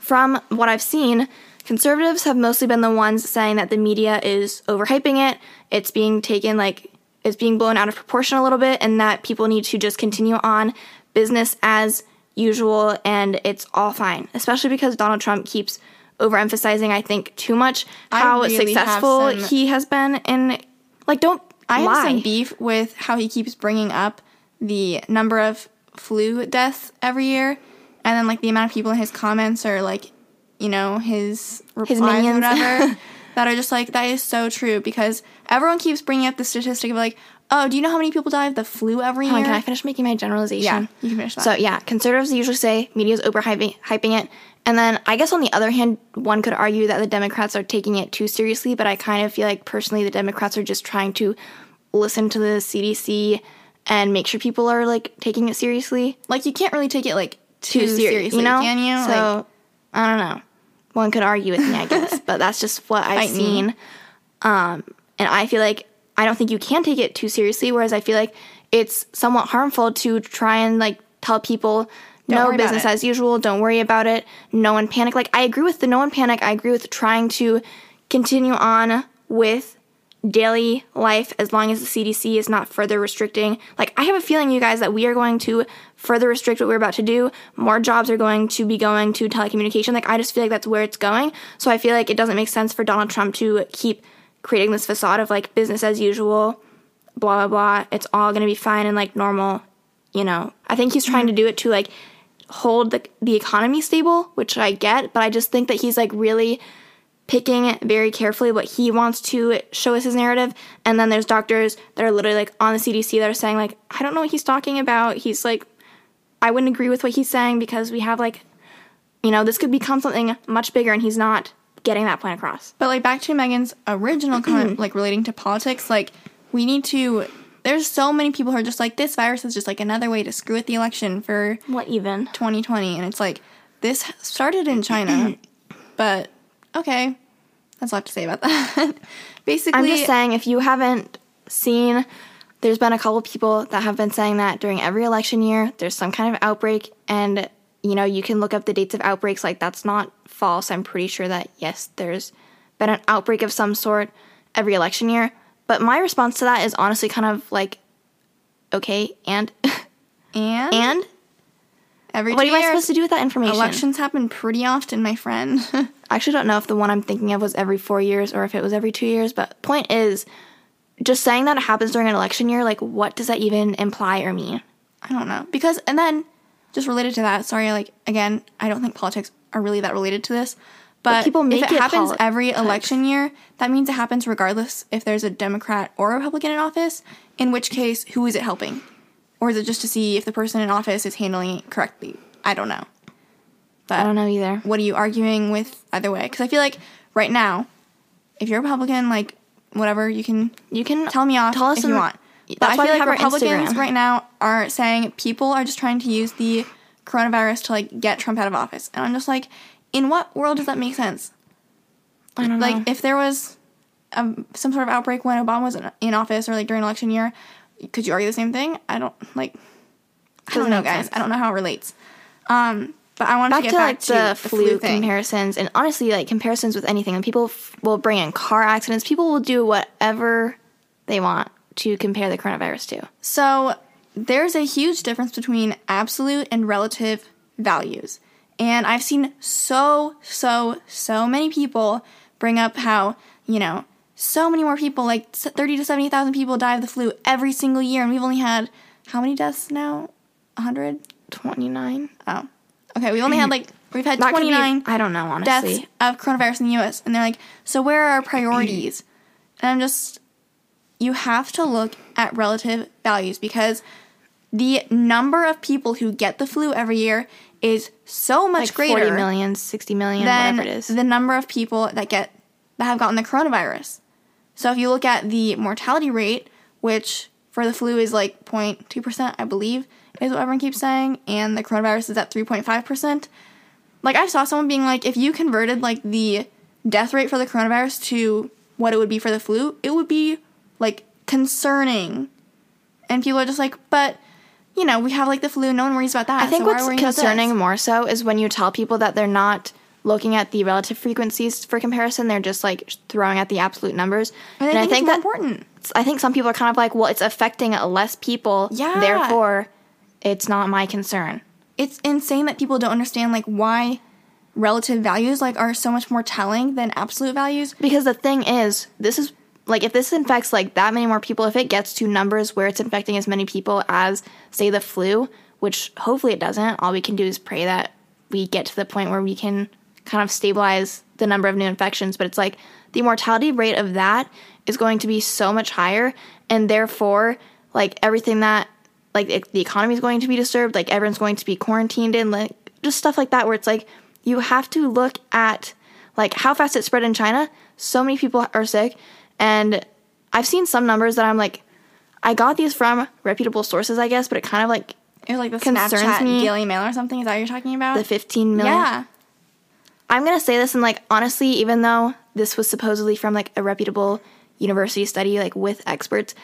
Speaker 1: from what I've seen, conservatives have mostly been the ones saying that the media is overhyping it. It's being taken like it's being blown out of proportion a little bit, and that people need to just continue on business as usual and it's all fine. Especially because Donald Trump keeps overemphasizing, I think, too much how
Speaker 2: really
Speaker 1: successful
Speaker 2: some-
Speaker 1: he has been in. Like, don't
Speaker 2: I
Speaker 1: lie.
Speaker 2: have some beef with how he keeps bringing up the number of flu deaths every year, and then like the amount of people in his comments or like, you know, his replies or
Speaker 1: minions.
Speaker 2: whatever that are just like that is so true because everyone keeps bringing up the statistic of like, oh, do you know how many people die of the flu every oh
Speaker 1: Hold on,
Speaker 2: year?
Speaker 1: can I finish making my generalization?
Speaker 2: Yeah, you can finish that.
Speaker 1: So yeah, conservatives usually say media's overhyping hyping it, and then I guess on the other hand, one could argue that the Democrats are taking it too seriously. But I kind of feel like personally, the Democrats are just trying to listen to the CDC and make sure people are like taking it seriously.
Speaker 2: like you can't really take it like too,
Speaker 1: Too serious,
Speaker 2: seriously,
Speaker 1: you know?
Speaker 2: can you?
Speaker 1: So
Speaker 2: Like,
Speaker 1: I don't know. One could argue with me, I guess, but that's just what I've seen. Um, and I feel like I don't think you can take it too seriously. Whereas I feel like it's somewhat harmful to try and like tell people no
Speaker 2: worry about
Speaker 1: business as usual. Don't worry about it. No one panic. Like I agree with the no one panic. I agree with trying to continue on with daily life as long as the CDC is not further restricting. Like, I have a feeling, you guys, that we are going to further restrict what we're about to do. More jobs are going to be going to telecommunication. Like, I just feel like that's where it's going. So I feel like it doesn't make sense for Donald Trump to keep creating this facade of like business as usual, blah, blah, blah. It's all going to be fine and like normal, you know. I think he's trying mm-hmm. to do it to like hold the, the economy stable, which I get, but I just think that he's like really picking very carefully what he wants to show us his narrative. And then there's doctors that are literally like on the CDC that are saying like, I don't know what he's talking about. He's like, I wouldn't agree with what he's saying because we have like, you know, this could become something much bigger, and he's not getting that point across.
Speaker 2: But like back to Megan's original mm-hmm. comment, like relating to politics, like we need to. There's so many people who are just like this virus is just like another way to screw with the election for
Speaker 1: What even?
Speaker 2: 2020, and it's like this started in China, but okay, that's a lot to say about that. Basically,
Speaker 1: I'm just saying, if you haven't seen, there's been a couple people that have been saying that during every election year, there's some kind of outbreak, and you know, you can look up the dates of outbreaks. Like, that's not false. I'm pretty sure that, yes, there's been an outbreak of some sort every election year. But my response to that is honestly kind of like, okay, and,
Speaker 2: and
Speaker 1: and
Speaker 2: every
Speaker 1: what am I supposed to do with that information?
Speaker 2: elections happen pretty often, my friend.
Speaker 1: I actually don't know if the one I'm thinking of was every four years or if it was every two years, but point is, just saying that it happens during an election year, like, what does that even imply or mean?
Speaker 2: I don't know. Because, and then, just related to that, sorry, like, again, I don't think politics are really that related to this. But,
Speaker 1: people make
Speaker 2: if it,
Speaker 1: it
Speaker 2: happens every election year, that means it happens regardless if there's a Democrat or a Republican in office, in which case, who is it helping? Or is it just to see if the person in office is handling it correctly? I don't know. But
Speaker 1: I don't know either.
Speaker 2: what are you arguing with either way? Because I feel like right now, if you're a Republican, like, whatever, you can
Speaker 1: You can
Speaker 2: tell me off
Speaker 1: Tell us
Speaker 2: if you want.
Speaker 1: That's
Speaker 2: But I
Speaker 1: why
Speaker 2: feel like Republicans
Speaker 1: Instagram.
Speaker 2: right now are saying people are just trying to use the coronavirus to like get Trump out of office, and I'm just like, in what world does that make sense?
Speaker 1: I don't
Speaker 2: Like,
Speaker 1: know.
Speaker 2: if there was um, some sort of outbreak when Obama was in, in office or like during election year, could you argue the same thing? I don't like. I don't know, guys.
Speaker 1: sense.
Speaker 2: I don't know how it relates. Um, but I want
Speaker 1: back
Speaker 2: to get
Speaker 1: to
Speaker 2: back
Speaker 1: like
Speaker 2: to
Speaker 1: the, flu, comparisons, and honestly, like comparisons with anything. And people f- will bring in car accidents. People will do whatever they want to compare the coronavirus to.
Speaker 2: So there's a huge difference between absolute and relative values. And I've seen so, so, so many people bring up how, you know, so many more people, like 30 to 70,000 people die of the flu every single year. And we've only had how many deaths now?
Speaker 1: 129?
Speaker 2: Oh. Okay, we only had like we've had
Speaker 1: That could be-
Speaker 2: 29
Speaker 1: I don't know, honestly.
Speaker 2: deaths of coronavirus in the US. And they're like, so where are our priorities? and I'm just, you have to look at relative values because the number of people who get the flu every year is so much
Speaker 1: like
Speaker 2: greater
Speaker 1: 40 million, 60 million,
Speaker 2: than
Speaker 1: whatever it is.
Speaker 2: the number of people that get that have gotten the coronavirus. So if you look at the mortality rate, which for the flu is like 0.2%, I believe, is what everyone keeps saying, and the coronavirus is at 3.5%. Like I saw someone being like, if you converted like the death rate for the coronavirus to what it would be for the flu, it would be like concerning. And people are just like, but you know, we have like the flu, no one worries about that.
Speaker 1: I think
Speaker 2: so
Speaker 1: what's
Speaker 2: we worrying about this?"
Speaker 1: concerning more so is when you tell people that they're not looking at the relative frequencies for comparison, they're just like throwing out the absolute numbers.
Speaker 2: And I think, it's more
Speaker 1: that
Speaker 2: important.
Speaker 1: I think some people are kind of like, well, it's affecting less people,
Speaker 2: Yeah.
Speaker 1: therefore it's not my concern.
Speaker 2: it's insane that people don't understand like why relative values like are so much more telling than absolute values.
Speaker 1: Because the thing is, this is like if this infects like that many more people, if it gets to numbers where it's infecting as many people as say the flu, which hopefully it doesn't, all we can do is pray that we get to the point where we can kind of stabilize the number of new infections. But it's like the mortality rate of that is going to be so much higher, and therefore, like everything that like the economy is going to be disturbed, like everyone's going to be quarantined and like just stuff like that, where it's like you have to look at like how fast it spread in China. So many people are sick, and I've seen some numbers that I'm like, I got these from reputable sources, I guess, but it kind of like
Speaker 2: It was like the
Speaker 1: Concerns
Speaker 2: Snapchat
Speaker 1: me.
Speaker 2: Daily Mail or something. Is that what you're talking about?
Speaker 1: the 15 million.
Speaker 2: yeah.
Speaker 1: I'm gonna say this and like honestly, even though this was supposedly from like a reputable university study, like with experts,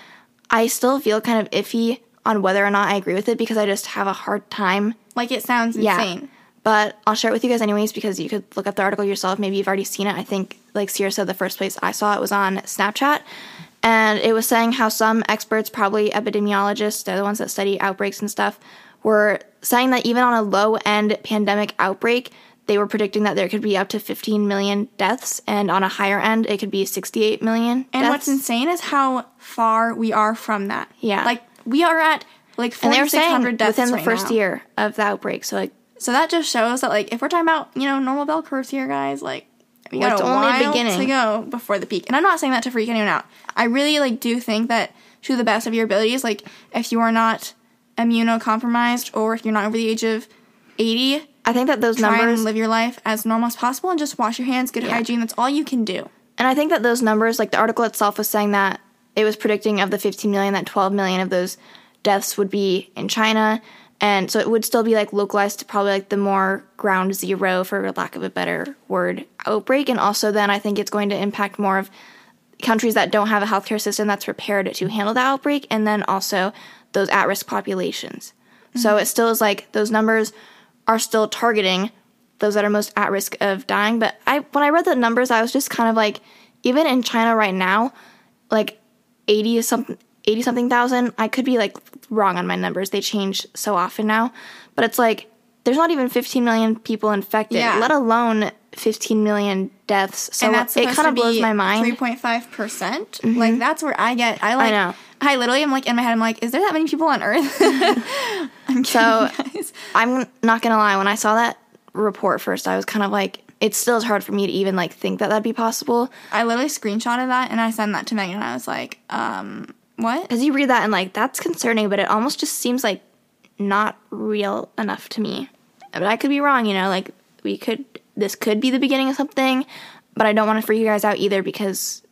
Speaker 1: I still feel kind of iffy on whether or not I agree with it because I just have a hard time
Speaker 2: Like it sounds
Speaker 1: Yeah.
Speaker 2: insane.
Speaker 1: But I'll share it with you guys anyways because you could look up the article yourself. Maybe you've already seen it. I think, like Ciera said, the first place I saw it was on Snapchat. And it was saying how some experts, probably epidemiologists, they're the ones that study outbreaks and stuff, were saying that even on a low end pandemic outbreak, they were predicting that there could be up to 15 million deaths. And on a higher end, it could be 68 million
Speaker 2: And
Speaker 1: deaths.
Speaker 2: what's insane is how far we are from that.
Speaker 1: Yeah.
Speaker 2: Like we are at like
Speaker 1: and they were saying
Speaker 2: 4,600 deaths
Speaker 1: within the
Speaker 2: right
Speaker 1: first
Speaker 2: now.
Speaker 1: year of the outbreak. So, like,
Speaker 2: So that just shows that like if we're talking about you know normal bell curves here, guys, like we got a
Speaker 1: only
Speaker 2: while
Speaker 1: beginning.
Speaker 2: to go before the peak. And I'm not saying that to freak anyone out. I really like do think that to the best of your abilities, like if you are not immunocompromised or if you're not over the age of 80,
Speaker 1: I think that those
Speaker 2: try
Speaker 1: numbers.
Speaker 2: and live your life as normal as possible and just wash your hands, good hygiene. That's all you can do.
Speaker 1: And I think that those numbers, like the article itself was saying that it was predicting of the 15 million, that 12 million of those deaths would be in China. And so it would still be like localized to probably like the more ground zero, for lack of a better word, outbreak. And also then I think it's going to impact more of countries that don't have a healthcare system that's prepared to handle the outbreak. And then also those at risk populations. Mm-hmm. So it still is like those numbers are still targeting those that are most at risk of dying. But I when I read the numbers, I was just kind of like, even in China right now, like eighty something eighty something thousand. I could be like wrong on my numbers. They change so often now. But it's like there's not even fifteen million people infected,
Speaker 2: Yeah.
Speaker 1: let alone fifteen million deaths. So it kind of blows my mind. Mm-hmm.
Speaker 2: 3.5 percent. Like that's where I get. I like.
Speaker 1: I, know.
Speaker 2: I literally am like in my head. I'm like, is there that many people on Earth? I'm kidding,
Speaker 1: So-
Speaker 2: guys.
Speaker 1: I'm not gonna lie. When I saw that report first, I was kind of like, it still is hard for me to even like think that that'd be possible.
Speaker 2: I literally screenshotted that and I sent that to Megan. and I was like, um, what?
Speaker 1: Because you read that and like that's concerning, but it almost just seems like not real enough to me. But I could be wrong, you know. Like we could, this could be the beginning of something, but I don't want to freak you guys out either because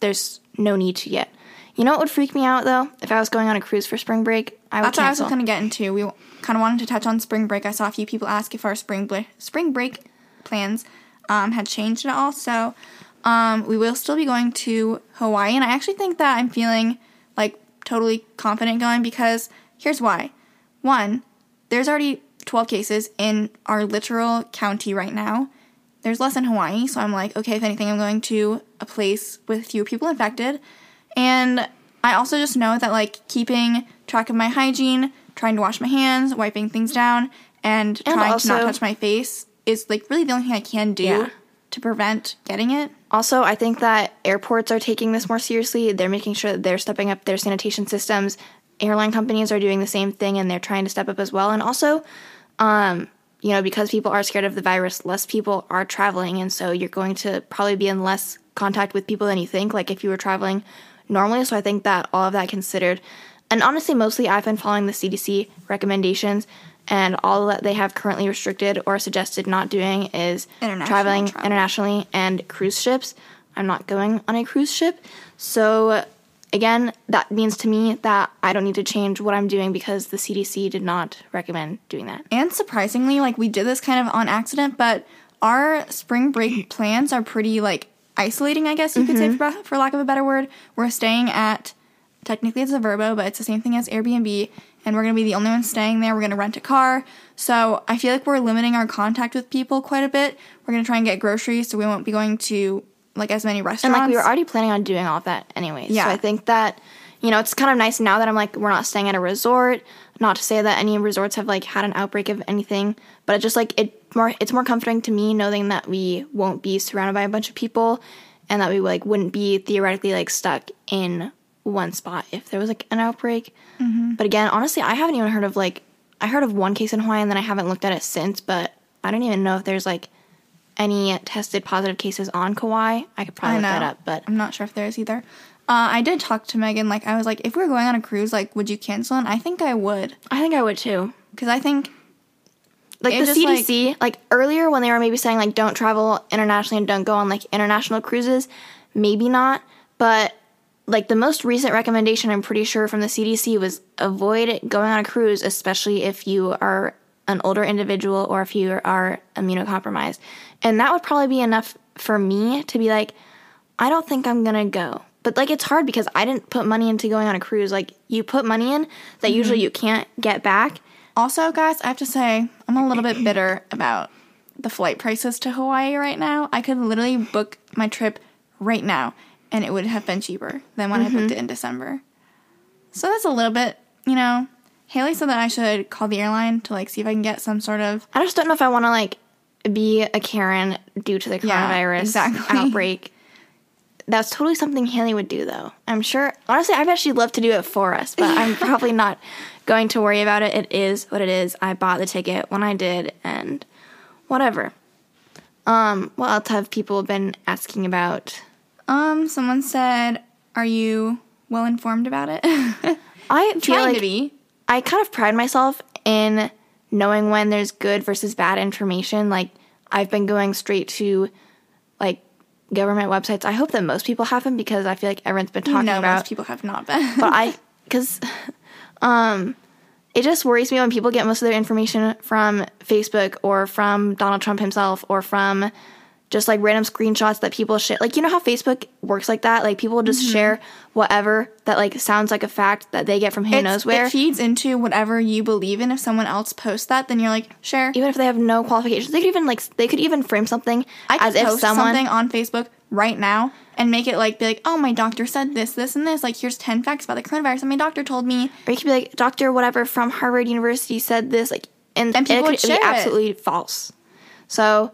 Speaker 1: there's no need to yet. You know what would freak me out though? If I was going on a cruise for spring break, I would
Speaker 2: That's what I was going to get into. We kind of wanted to touch on spring break. I saw a few people ask if our spring spring break plans um, had changed at all. So um, we will still be going to Hawaii, and I actually think that I'm feeling like totally confident going because here's why. One, there's already 12 cases in our literal county right now. There's less in Hawaii, so I'm like, okay, if anything, I'm going to a place with fewer people infected. And I also just know that like keeping track of my hygiene, trying to wash my hands, wiping things down, and,
Speaker 1: And
Speaker 2: trying to not touch my face is like really the only thing I can do
Speaker 1: Yeah.
Speaker 2: To prevent getting it.
Speaker 1: Also, I think that airports are taking this more seriously. They're making sure that they're stepping up their sanitation systems. Airline companies are doing the same thing and they're trying to step up as well. And also, um, you know, because people are scared of the virus, less people are traveling. And so you're going to probably be in less contact with people than you think, like if you were traveling normally. So I think that all of that considered. And honestly, mostly I've been following the CDC recommendations, and all that they have currently restricted or suggested not doing is traveling
Speaker 2: travel.
Speaker 1: internationally and cruise ships. I'm not going on a cruise ship. So, again, that means to me that I don't need to change what I'm doing because the CDC did not recommend doing that.
Speaker 2: And surprisingly, like we did this kind of on accident, but our spring break plans are pretty like isolating, I guess you could say, mm-hmm. for, for lack of a better word. We're staying at, technically it's a Vrbo, but it's the same thing as Airbnb, and we're gonna be the only ones staying there. We're gonna rent a car. So I feel like we're limiting our contact with people quite a bit. We're gonna try and get groceries, so we won't be going to like as many restaurants.
Speaker 1: And like we were already planning on doing all of that anyways.
Speaker 2: Yeah.
Speaker 1: So I think that, you know, it's kind of nice now that I'm like, we're not staying at a resort. Not to say that any resorts have like had an outbreak of anything, but it just like it more it's more comforting to me knowing that we won't be surrounded by a bunch of people and that we like wouldn't be theoretically like stuck in one spot if there was like an outbreak. But again, honestly, I haven't even heard of like I heard of one case in Hawaii and then I haven't looked at it since, but I don't even know if there's like any tested positive cases on Kauai. I could probably
Speaker 2: I
Speaker 1: look that up, but
Speaker 2: I'm not sure if there is either. Uh, I did talk to Megan. Like I was like, if we were going on a cruise, like, would you cancel? And I think I would,
Speaker 1: I think I would too.
Speaker 2: because I think
Speaker 1: Like the
Speaker 2: just, like-
Speaker 1: CDC, like, earlier when they were maybe saying like don't travel internationally and don't go on like international cruises, maybe not. But like the most recent recommendation, I'm pretty sure from the CDC was avoid going on a cruise, especially if you are an older individual or if you are immunocompromised. And that would probably be enough for me to be like, I don't think I'm gonna go. But like it's hard because I didn't put money into going on a cruise. Like you put money in that mm-hmm. usually you can't get back.
Speaker 2: Also, guys, I have to say, I'm a little bit bitter about the flight prices to Hawaii right now. I could literally book my trip right now, and it would have been cheaper than when I booked it in December. So that's a little bit, you know. Haley said that I should call the airline to like see if I can get some sort of.
Speaker 1: I just don't know if I want to like be a Karen due to the
Speaker 2: Yeah,
Speaker 1: coronavirus
Speaker 2: exactly.
Speaker 1: outbreak. That's totally something Haley would do, though. I'm sure. Honestly, I bet she'd love to do it for us, but I'm probably not going to worry about it. It is what it is. I bought the ticket when I did, and whatever. Um, what else have people been asking about?
Speaker 2: Um, someone said, "Are you well informed about it?"
Speaker 1: I feel
Speaker 2: Trying
Speaker 1: like
Speaker 2: to be.
Speaker 1: I kind of pride myself in knowing when there's good versus bad information. Like I've been going straight to like government websites. I hope that most people haven't because I feel like everyone's been talking about.
Speaker 2: no,
Speaker 1: about.
Speaker 2: most people have not been.
Speaker 1: but I because um it just worries me when people get most of their information from Facebook or from Donald Trump himself or from just like random screenshots that people share. Like you know how Facebook works like that. Like people just mm-hmm. share whatever that like sounds like a fact that they get from who
Speaker 2: It's-
Speaker 1: knows where.
Speaker 2: It feeds into whatever you believe in. If someone else posts that, then you're like, share.
Speaker 1: even if they have no qualifications, they could even like they could even frame something
Speaker 2: I could
Speaker 1: as if
Speaker 2: post
Speaker 1: someone
Speaker 2: something on Facebook right now and make it like be like, oh, my doctor said this, this, and this. Like, here's ten facts about the coronavirus, and my doctor told me.
Speaker 1: or you could be like doctor whatever from Harvard University said this like and,
Speaker 2: And people
Speaker 1: it
Speaker 2: would
Speaker 1: could be
Speaker 2: share it.
Speaker 1: absolutely false. So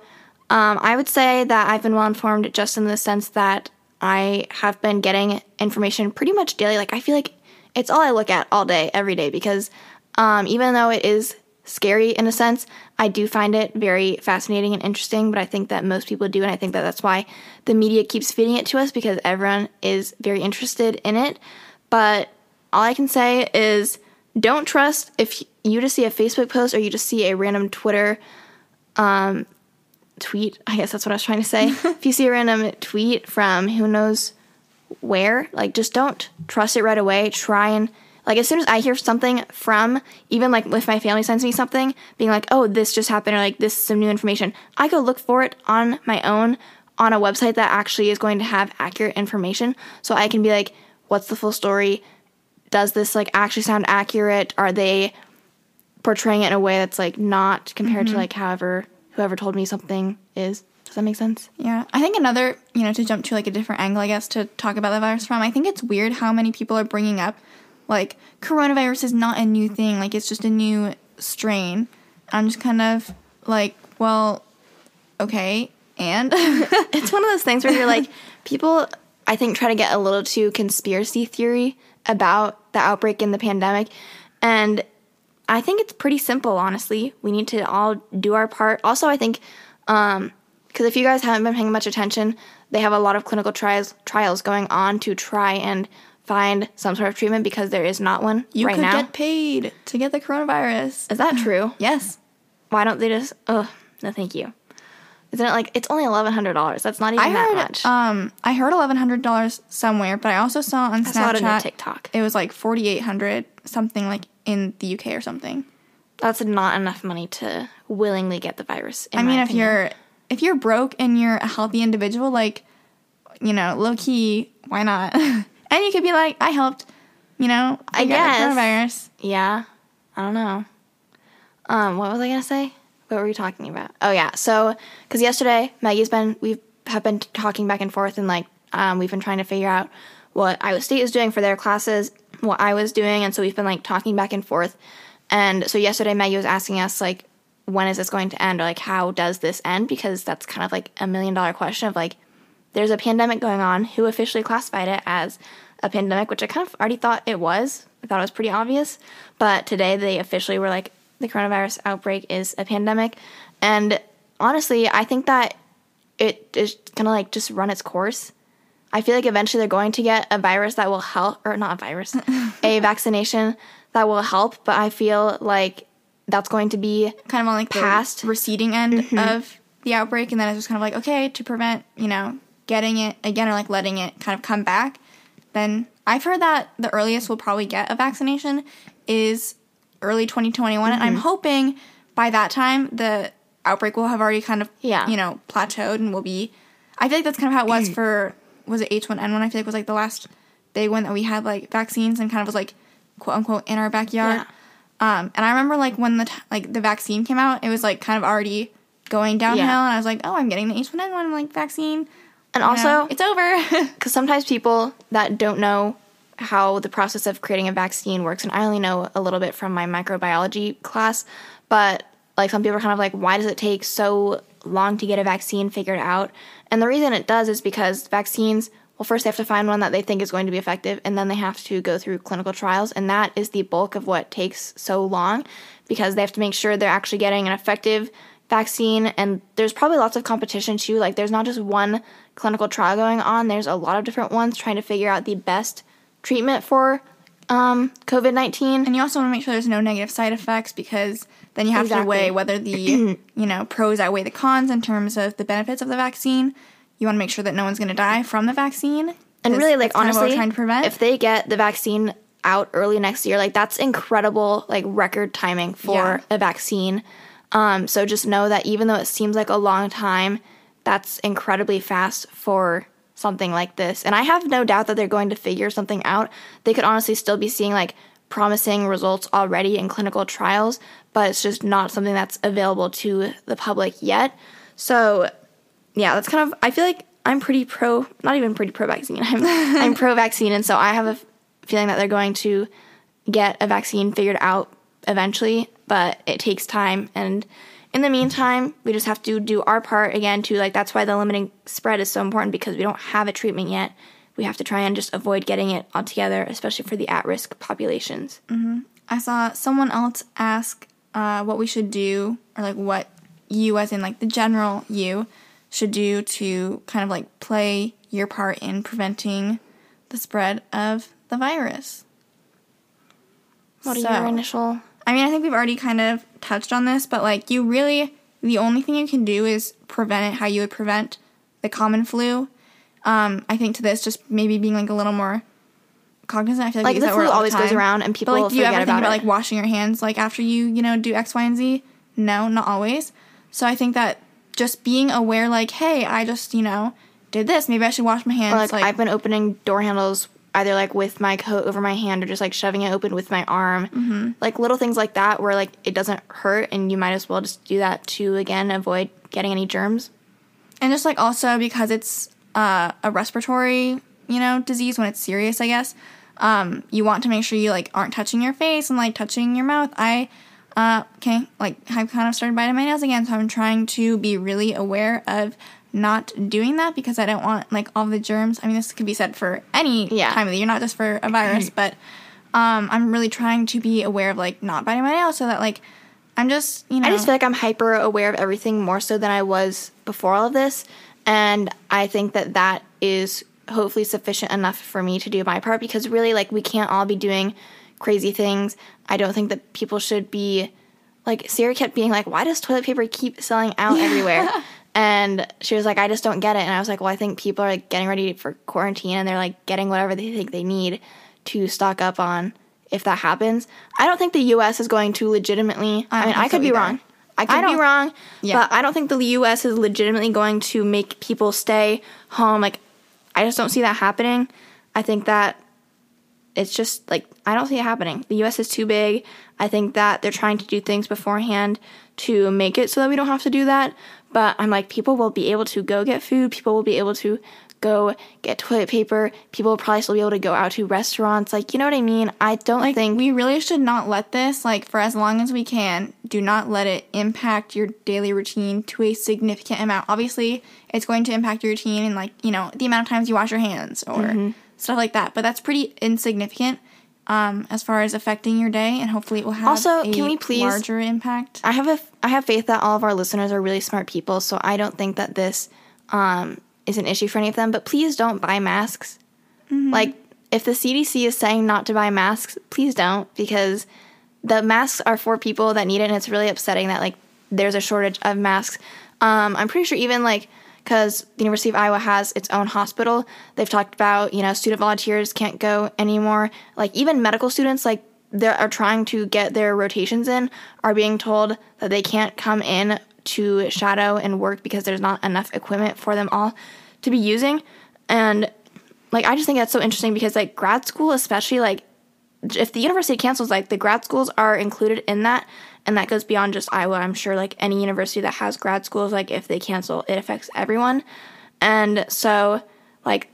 Speaker 1: um, I would say that I've been well informed just in the sense that I have been getting information pretty much daily. Like I feel like it's all I look at all day, every day because um, even though it is scary in a sense, I do find it very fascinating and interesting. But I think that most people do, and I think that that's why the media keeps feeding it to us because everyone is very interested in it. But all I can say is don't trust if you just see a Facebook post or you just see a random Twitter um, tweet. I guess that's what I was trying to say. if you see a random tweet from who knows where, like just don't trust it right away. Try and like as soon as I hear something from even like if my family sends me something being like, "Oh, this just happened," or like this is some new information, I go look for it on my own on a website that actually is going to have accurate information, so I can be like, "What's the full story? Does this like actually sound accurate? Are they portraying it in a way that's like not compared to mm-hmm. like however whoever told me something is?" Does that make sense?
Speaker 2: Yeah, I think another, you know, to jump to like a different angle, I guess, to talk about the virus from. I think it's weird how many people are bringing up like coronavirus is not a new thing, like it's just a new strain. I'm just kind of like, well, okay, and
Speaker 1: it's one of those things where you're like, people, I think, try to get a little too conspiracy theory about the outbreak in the pandemic. And I think it's pretty simple, honestly. We need to all do our part. Also, I think, um, because if you guys haven't been paying much attention, they have a lot of clinical trials trials going on to try and find some sort of treatment because there is not one
Speaker 2: You
Speaker 1: right
Speaker 2: could
Speaker 1: now.
Speaker 2: get paid to get the coronavirus.
Speaker 1: is that true?
Speaker 2: Yes.
Speaker 1: Why don't they just? Oh, no, thank you. Isn't it like it's only eleven hundred dollars? That's not even
Speaker 2: I
Speaker 1: that
Speaker 2: heard
Speaker 1: much.
Speaker 2: um I heard eleven hundred dollars somewhere, but I also saw on
Speaker 1: I saw it
Speaker 2: Snapchat
Speaker 1: in TikTok.
Speaker 2: it was like forty eight hundred something like in the UK or something.
Speaker 1: That's not enough money to willingly get the virus. in
Speaker 2: I mean, if
Speaker 1: opinion.
Speaker 2: you're if you're broke and you're a healthy individual, like you know, low key, why not? and you could be like, I helped, you know,
Speaker 1: I guess.
Speaker 2: the coronavirus.
Speaker 1: Yeah. I don't know. Um, what was I gonna say? What were we talking about? Oh yeah. So, because yesterday Maggie's been we've have been talking back and forth, and like um, we've been trying to figure out what Iowa State is doing for their classes, what I was doing, and so we've been like talking back and forth. And so yesterday Maggie was asking us like, when is this going to end, or like how does this end? Because that's kind of like a million dollar question of like, there's a pandemic going on. Who officially classified it as a pandemic? Which I kind of already thought it was. I thought it was pretty obvious. But today they officially were like, the coronavirus outbreak is a pandemic. And honestly, I think that it is gonna like just run its course. I feel like eventually they're going to get a virus that will help, or not a virus, a vaccination that will help. But I feel like that's going to be
Speaker 2: Kind of on like
Speaker 1: Past.
Speaker 2: the receding end mm-hmm. of the outbreak, and then it's just kind of like okay to prevent you know getting it again or like letting it kind of come back. Then I've heard that the earliest we'll probably get a vaccination is early 2021, and I'm mm-hmm. hoping by that time the outbreak will have already kind of
Speaker 1: Yeah.
Speaker 2: you know plateaued and will be. I feel like that's kind of how it was mm. for was it H1N1? I feel like it was like the last big one that we had like vaccines and kind of was like quote unquote in our backyard.
Speaker 1: Yeah.
Speaker 2: Um, and I remember like when the t- like the vaccine came out, it was like kind of already going downhill,
Speaker 1: Yeah.
Speaker 2: and I was like, oh, I'm getting the H1N1 like vaccine.
Speaker 1: and
Speaker 2: You
Speaker 1: also
Speaker 2: know, it's over.
Speaker 1: because sometimes people that don't know how the process of creating a vaccine works, and I only know a little bit from my microbiology class, but like some people are kind of like, why does it take so long to get a vaccine figured out? And the reason it does is because vaccines, well, first they have to find one that they think is going to be effective, and then they have to go through clinical trials, and that is the bulk of what takes so long because they have to make sure they're actually getting an effective vaccine. And there's probably lots of competition too. Like there's not just one clinical trial going on. There's a lot of different ones trying to figure out the best treatment for um, covid-19
Speaker 2: and you also want to make sure there's no negative side effects because then you have
Speaker 1: Exactly.
Speaker 2: to weigh whether the you know pros outweigh the cons in terms of the benefits of the vaccine. You want to make sure that no one's going to die from the vaccine.
Speaker 1: And really like
Speaker 2: that's kind of
Speaker 1: honestly
Speaker 2: trying to prevent.
Speaker 1: if they get the vaccine out early next year like that's incredible like record timing for
Speaker 2: Yeah.
Speaker 1: a vaccine um, so just know that even though it seems like a long time that's incredibly fast for something like this and i have no doubt that they're going to figure something out they could honestly still be seeing like promising results already in clinical trials but it's just not something that's available to the public yet so yeah, that's kind of. I feel like I'm pretty pro. Not even pretty pro vaccine. I'm I'm pro vaccine, and so I have a feeling that they're going to get a vaccine figured out eventually. But it takes time, and in the meantime, we just have to do our part again. To like, that's why the limiting spread is so important because we don't have a treatment yet. We have to try and just avoid getting it altogether, especially for the at-risk populations.
Speaker 2: I saw someone else ask uh, what we should do, or like what you, as in like the general you, should do to kind of like play your part in preventing the spread of the virus.
Speaker 1: What are your initial?
Speaker 2: I mean, I think we've already kind of touched on this, but like you really, the only thing you can do is prevent it how you would prevent the common flu. Um, I think to this, just maybe being like a little more cognizant. I feel like,
Speaker 1: Like the flu
Speaker 2: all the
Speaker 1: always goes around, and people
Speaker 2: But like, do you
Speaker 1: forget
Speaker 2: ever think
Speaker 1: about
Speaker 2: about like washing your hands like after you you know do X, Y, and Z? No, not always. So I think that just being aware, like, hey, I just you know did this. Maybe I should wash my hands.
Speaker 1: Or like,
Speaker 2: like
Speaker 1: I've been opening door handles either like with my coat over my hand or just like shoving it open with my arm. Mm-hmm. Like little things like that where like it doesn't hurt and you might as well just do that to again avoid getting any germs.
Speaker 2: and just like also because it's uh, a respiratory you know disease when it's serious i guess um, you want to make sure you like aren't touching your face and like touching your mouth i uh, okay like i've kind of started biting my nails again so i'm trying to be really aware of not doing that because i don't want like all the germs i mean this could be said for any
Speaker 1: Yeah.
Speaker 2: time of the year not just for a virus but Um, I'm really trying to be aware of like not biting my nails so that like I'm just you know
Speaker 1: I just feel like I'm hyper aware of everything more so than I was before all of this. And I think that that is hopefully sufficient enough for me to do my part because really, like, we can't all be doing crazy things. I don't think that people should be, like, Sarah kept being like, why does toilet paper keep selling out everywhere? And she was like, I just don't get it. And I was like, well, I think people are like, getting ready for quarantine and they're like getting whatever they think they need to stock up on if that happens. I don't think the US is going to legitimately, I,
Speaker 2: don't
Speaker 1: mean, I could
Speaker 2: so
Speaker 1: be
Speaker 2: either.
Speaker 1: wrong. I could be wrong,
Speaker 2: Yeah.
Speaker 1: but I don't think the US is legitimately going to make people stay home. Like, I just don't see that happening. I think that it's just like, I don't see it happening. The US is too big. I think that they're trying to do things beforehand to make it so that we don't have to do that. But I'm like, people will be able to go get food. People will be able to go get toilet paper. People will probably still be able to go out to restaurants. Like, you know what I mean? I don't
Speaker 2: like
Speaker 1: think
Speaker 2: we really should not let this like for as long as we can do not let it impact your daily routine to a significant amount obviously it's going to impact your routine and like you know the amount of times you wash your hands or
Speaker 1: Mm-hmm.
Speaker 2: stuff like that but that's pretty insignificant um, as far as affecting your day and hopefully it will have
Speaker 1: Also,
Speaker 2: a
Speaker 1: can we please-
Speaker 2: larger impact
Speaker 1: I have a I have faith that all of our listeners are really smart people, so I don't think that this um, is an issue for any of them. But please don't buy masks. Like if the CDC is saying not to buy masks, please don't because the masks are for people that need it, and it's really upsetting that like there's a shortage of masks. Um, I'm pretty sure even like because the University of Iowa has its own hospital, they've talked about you know student volunteers can't go anymore. Like even medical students like they are trying to get their rotations in are being told that they can't come in to shadow and work because there's not enough equipment for them all to be using. And like I just think that's so interesting because like grad school especially like if the university cancels like the grad schools are included in that and that goes beyond just Iowa. I'm sure like any university that has grad schools like if they cancel it affects everyone. And so like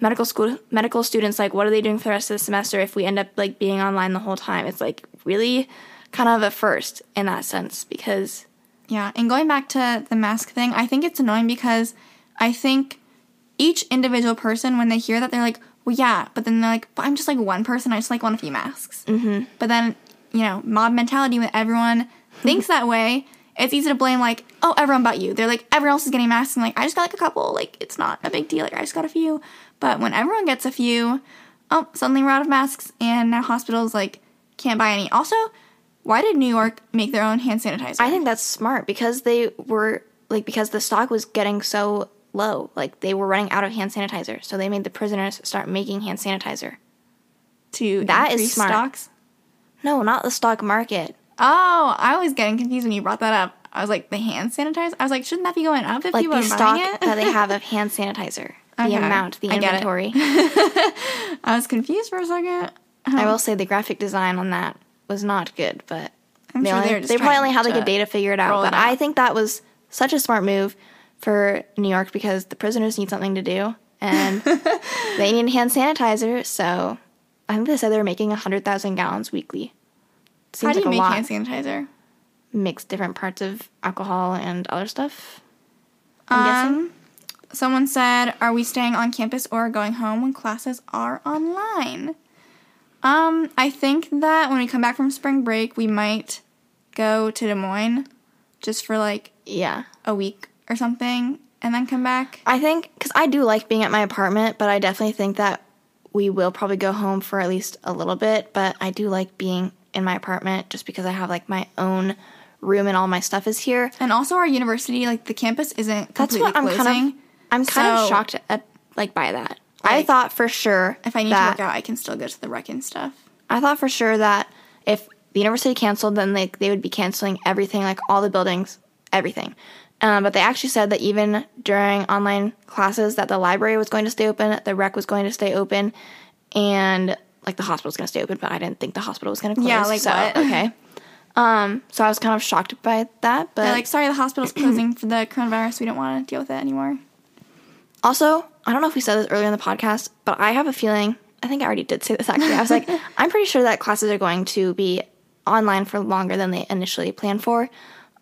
Speaker 1: medical school medical students like what are they doing for the rest of the semester if we end up like being online the whole time? It's like really kind of a first in that sense because
Speaker 2: Yeah, and going back to the mask thing, I think it's annoying because I think each individual person, when they hear that, they're like, well, yeah, but then they're like, but I'm just like one person, I just like want a few masks. Mm-hmm. But then, you know, mob mentality when everyone thinks that way, it's easy to blame, like, oh, everyone but you. They're like, everyone else is getting masks, and like, I just got like a couple, like, it's not a big deal, like, I just got a few. But when everyone gets a few, oh, suddenly we're out of masks, and now hospitals, like, can't buy any. Also, why did New York make their own hand sanitizer?
Speaker 1: I think that's smart because they were like because the stock was getting so low, like they were running out of hand sanitizer, so they made the prisoners start making hand sanitizer.
Speaker 2: to
Speaker 1: That is smart.
Speaker 2: stocks.
Speaker 1: No, not the stock market.
Speaker 2: Oh, I was getting confused when you brought that up. I was like, the hand sanitizer. I was like, shouldn't that be going up if
Speaker 1: Like
Speaker 2: people
Speaker 1: the
Speaker 2: are
Speaker 1: stock
Speaker 2: buying it?
Speaker 1: that they have of hand sanitizer, the
Speaker 2: Okay,
Speaker 1: amount, the
Speaker 2: I
Speaker 1: inventory.
Speaker 2: I was confused for a second.
Speaker 1: I will say the graphic design on that was not good, but
Speaker 2: I'm
Speaker 1: they,
Speaker 2: sure
Speaker 1: only,
Speaker 2: they were just
Speaker 1: they probably only had like
Speaker 2: to
Speaker 1: a data figured out. But
Speaker 2: it
Speaker 1: I think that was such a smart move for New York because the prisoners need something to do and they need hand sanitizer. So I think they said they were making 100,000 gallons weekly. Seems
Speaker 2: How do you
Speaker 1: like
Speaker 2: make
Speaker 1: lot.
Speaker 2: hand sanitizer?
Speaker 1: Mix different parts of alcohol and other stuff. I'm guessing.
Speaker 2: Um, someone said, "Are we staying on campus or going home when classes are online?" Um, I think that when we come back from spring break, we might go to Des Moines just for like
Speaker 1: Yeah.
Speaker 2: a week or something, and then come back.
Speaker 1: I think because I do like being at my apartment, but I definitely think that we will probably go home for at least a little bit. But I do like being in my apartment just because I have like my own room and all my stuff is here.
Speaker 2: And also, our university, like the campus, isn't
Speaker 1: That's what I'm
Speaker 2: closing.
Speaker 1: kind of. I'm kind of shocked at like by that. I thought for sure
Speaker 2: If I need
Speaker 1: that
Speaker 2: to work out, I can still go to the rec and stuff.
Speaker 1: I thought for sure that if the university canceled, then like they would be canceling everything, like all the buildings, everything. Um, but they actually said that even during online classes, that the library was going to stay open, the rec was going to stay open, and like the hospital was going to stay open. But I didn't think the hospital was going to close.
Speaker 2: Yeah, like
Speaker 1: so,
Speaker 2: what?
Speaker 1: Okay. Um, so I was kind of shocked by that, but
Speaker 2: They're like, sorry, the hospital's closing for the coronavirus. We don't want to deal with it anymore.
Speaker 1: Also, I don't know if we said this earlier in the podcast, but I have a feeling, I think I already did say this actually. I was like, I'm pretty sure that classes are going to be online for longer than they initially planned for.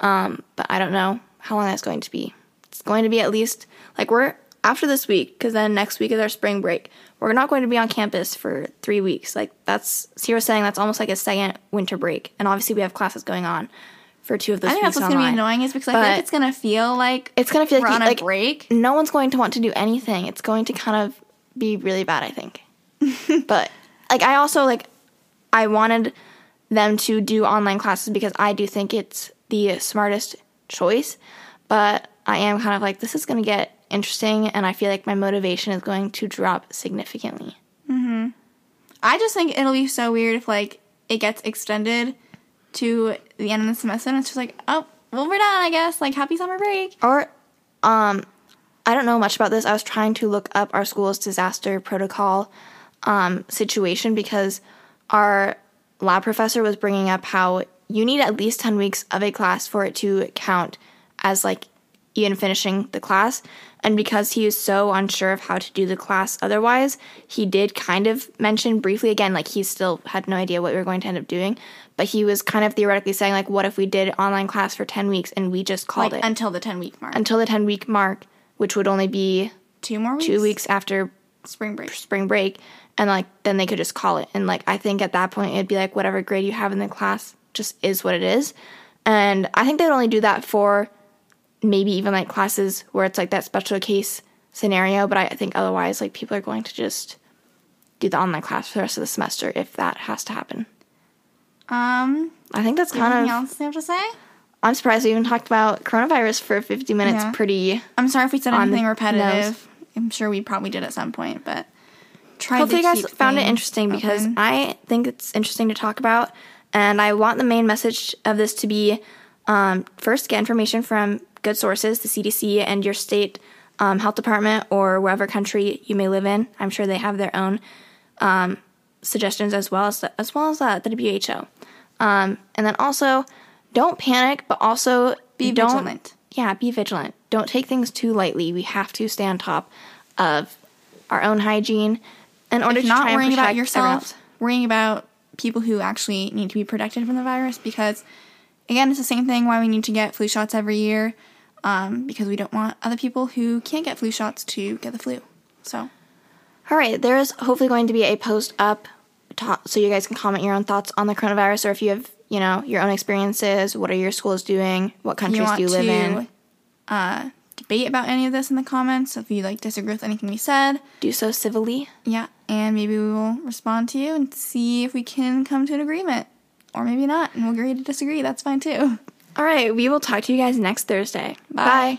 Speaker 1: Um, but I don't know how long that's going to be. It's going to be at least, like, we're, after this week, because then next week is our spring break, we're not going to be on campus for three weeks. Like that's Ciera's saying that's almost like a second winter break, and obviously we have classes going on for two of those
Speaker 2: I think that's what's gonna be annoying is because I feel like it's gonna feel like
Speaker 1: It's gonna feel
Speaker 2: we're
Speaker 1: like,
Speaker 2: on a
Speaker 1: like
Speaker 2: break.
Speaker 1: no one's going to want to do anything. It's going to kind of be really bad, I think. but like I also like I wanted them to do online classes because I do think it's the smartest choice, but I am kind of like this is going to get interesting and I feel like my motivation is going to drop significantly. Mm-hmm.
Speaker 2: I just think it'll be so weird if like it gets extended to the end of the semester and it's just like, oh, well we're done, I guess. Like happy summer break.
Speaker 1: Or um I don't know much about this. I was trying to look up our school's disaster protocol um, situation because our lab professor was bringing up how you need at least 10 weeks of a class for it to count as like even finishing the class. And because he was so unsure of how to do the class otherwise, he did kind of mention briefly again, like he still had no idea what we were going to end up doing. But he was kind of theoretically saying, like, what if we did online class for 10 weeks and we just called
Speaker 2: Like
Speaker 1: it
Speaker 2: until the ten week mark.
Speaker 1: until the 10 week mark, which would only be
Speaker 2: two more weeks.
Speaker 1: two weeks after
Speaker 2: Spring break.
Speaker 1: spring break. And like, then they could just call it. And like, I think at that point, it'd be like, whatever grade you have in the class just is what it is. And I think they'd only do that for maybe even like classes where it's like that special case scenario. But I think otherwise, like, people are going to just do the online class for the rest of the semester if that has to happen.
Speaker 2: Um
Speaker 1: I think that's kind
Speaker 2: anything
Speaker 1: of.
Speaker 2: Anything else you have to say?
Speaker 1: I'm surprised we even talked about coronavirus for 50 minutes.
Speaker 2: Yeah.
Speaker 1: Pretty.
Speaker 2: I'm sorry if we said anything repetitive. I'm sure we probably did at some point, but tried
Speaker 1: Hopefully,
Speaker 2: to
Speaker 1: you guys found it interesting because. I think it's interesting to talk about. And I want the main message of this to be um, first, get information from good sources, the CDC and your state um, health department or wherever country you may live in. I'm sure they have their own um, suggestions as well as the, as well as uh, the WHO. Um, and then also, don't panic, but also
Speaker 2: Be
Speaker 1: don't,
Speaker 2: vigilant.
Speaker 1: Yeah, be vigilant. Don't take things too lightly. We have to stay on top of our own hygiene in order
Speaker 2: if
Speaker 1: to
Speaker 2: not worrying about yourself, worrying about people who actually need to be protected from the virus because again it's the same thing why we need to get flu shots every year um, because we don't want other people who can't get flu shots to get the flu so
Speaker 1: All right, there is hopefully going to be a post up ta- so you guys can comment your own thoughts on the coronavirus or if you have, you know, your own experiences, what are your schools doing, what countries
Speaker 2: you want
Speaker 1: do you live
Speaker 2: to
Speaker 1: in.
Speaker 2: uh, debate about any of this in the comments if you like disagree with anything we said
Speaker 1: Do so civilly.
Speaker 2: yeah and maybe we will respond to you and see if we can come to an agreement or maybe not and we'll agree to disagree that's fine too
Speaker 1: All right, we will talk to you guys next Thursday.
Speaker 2: Bye.
Speaker 1: Bye.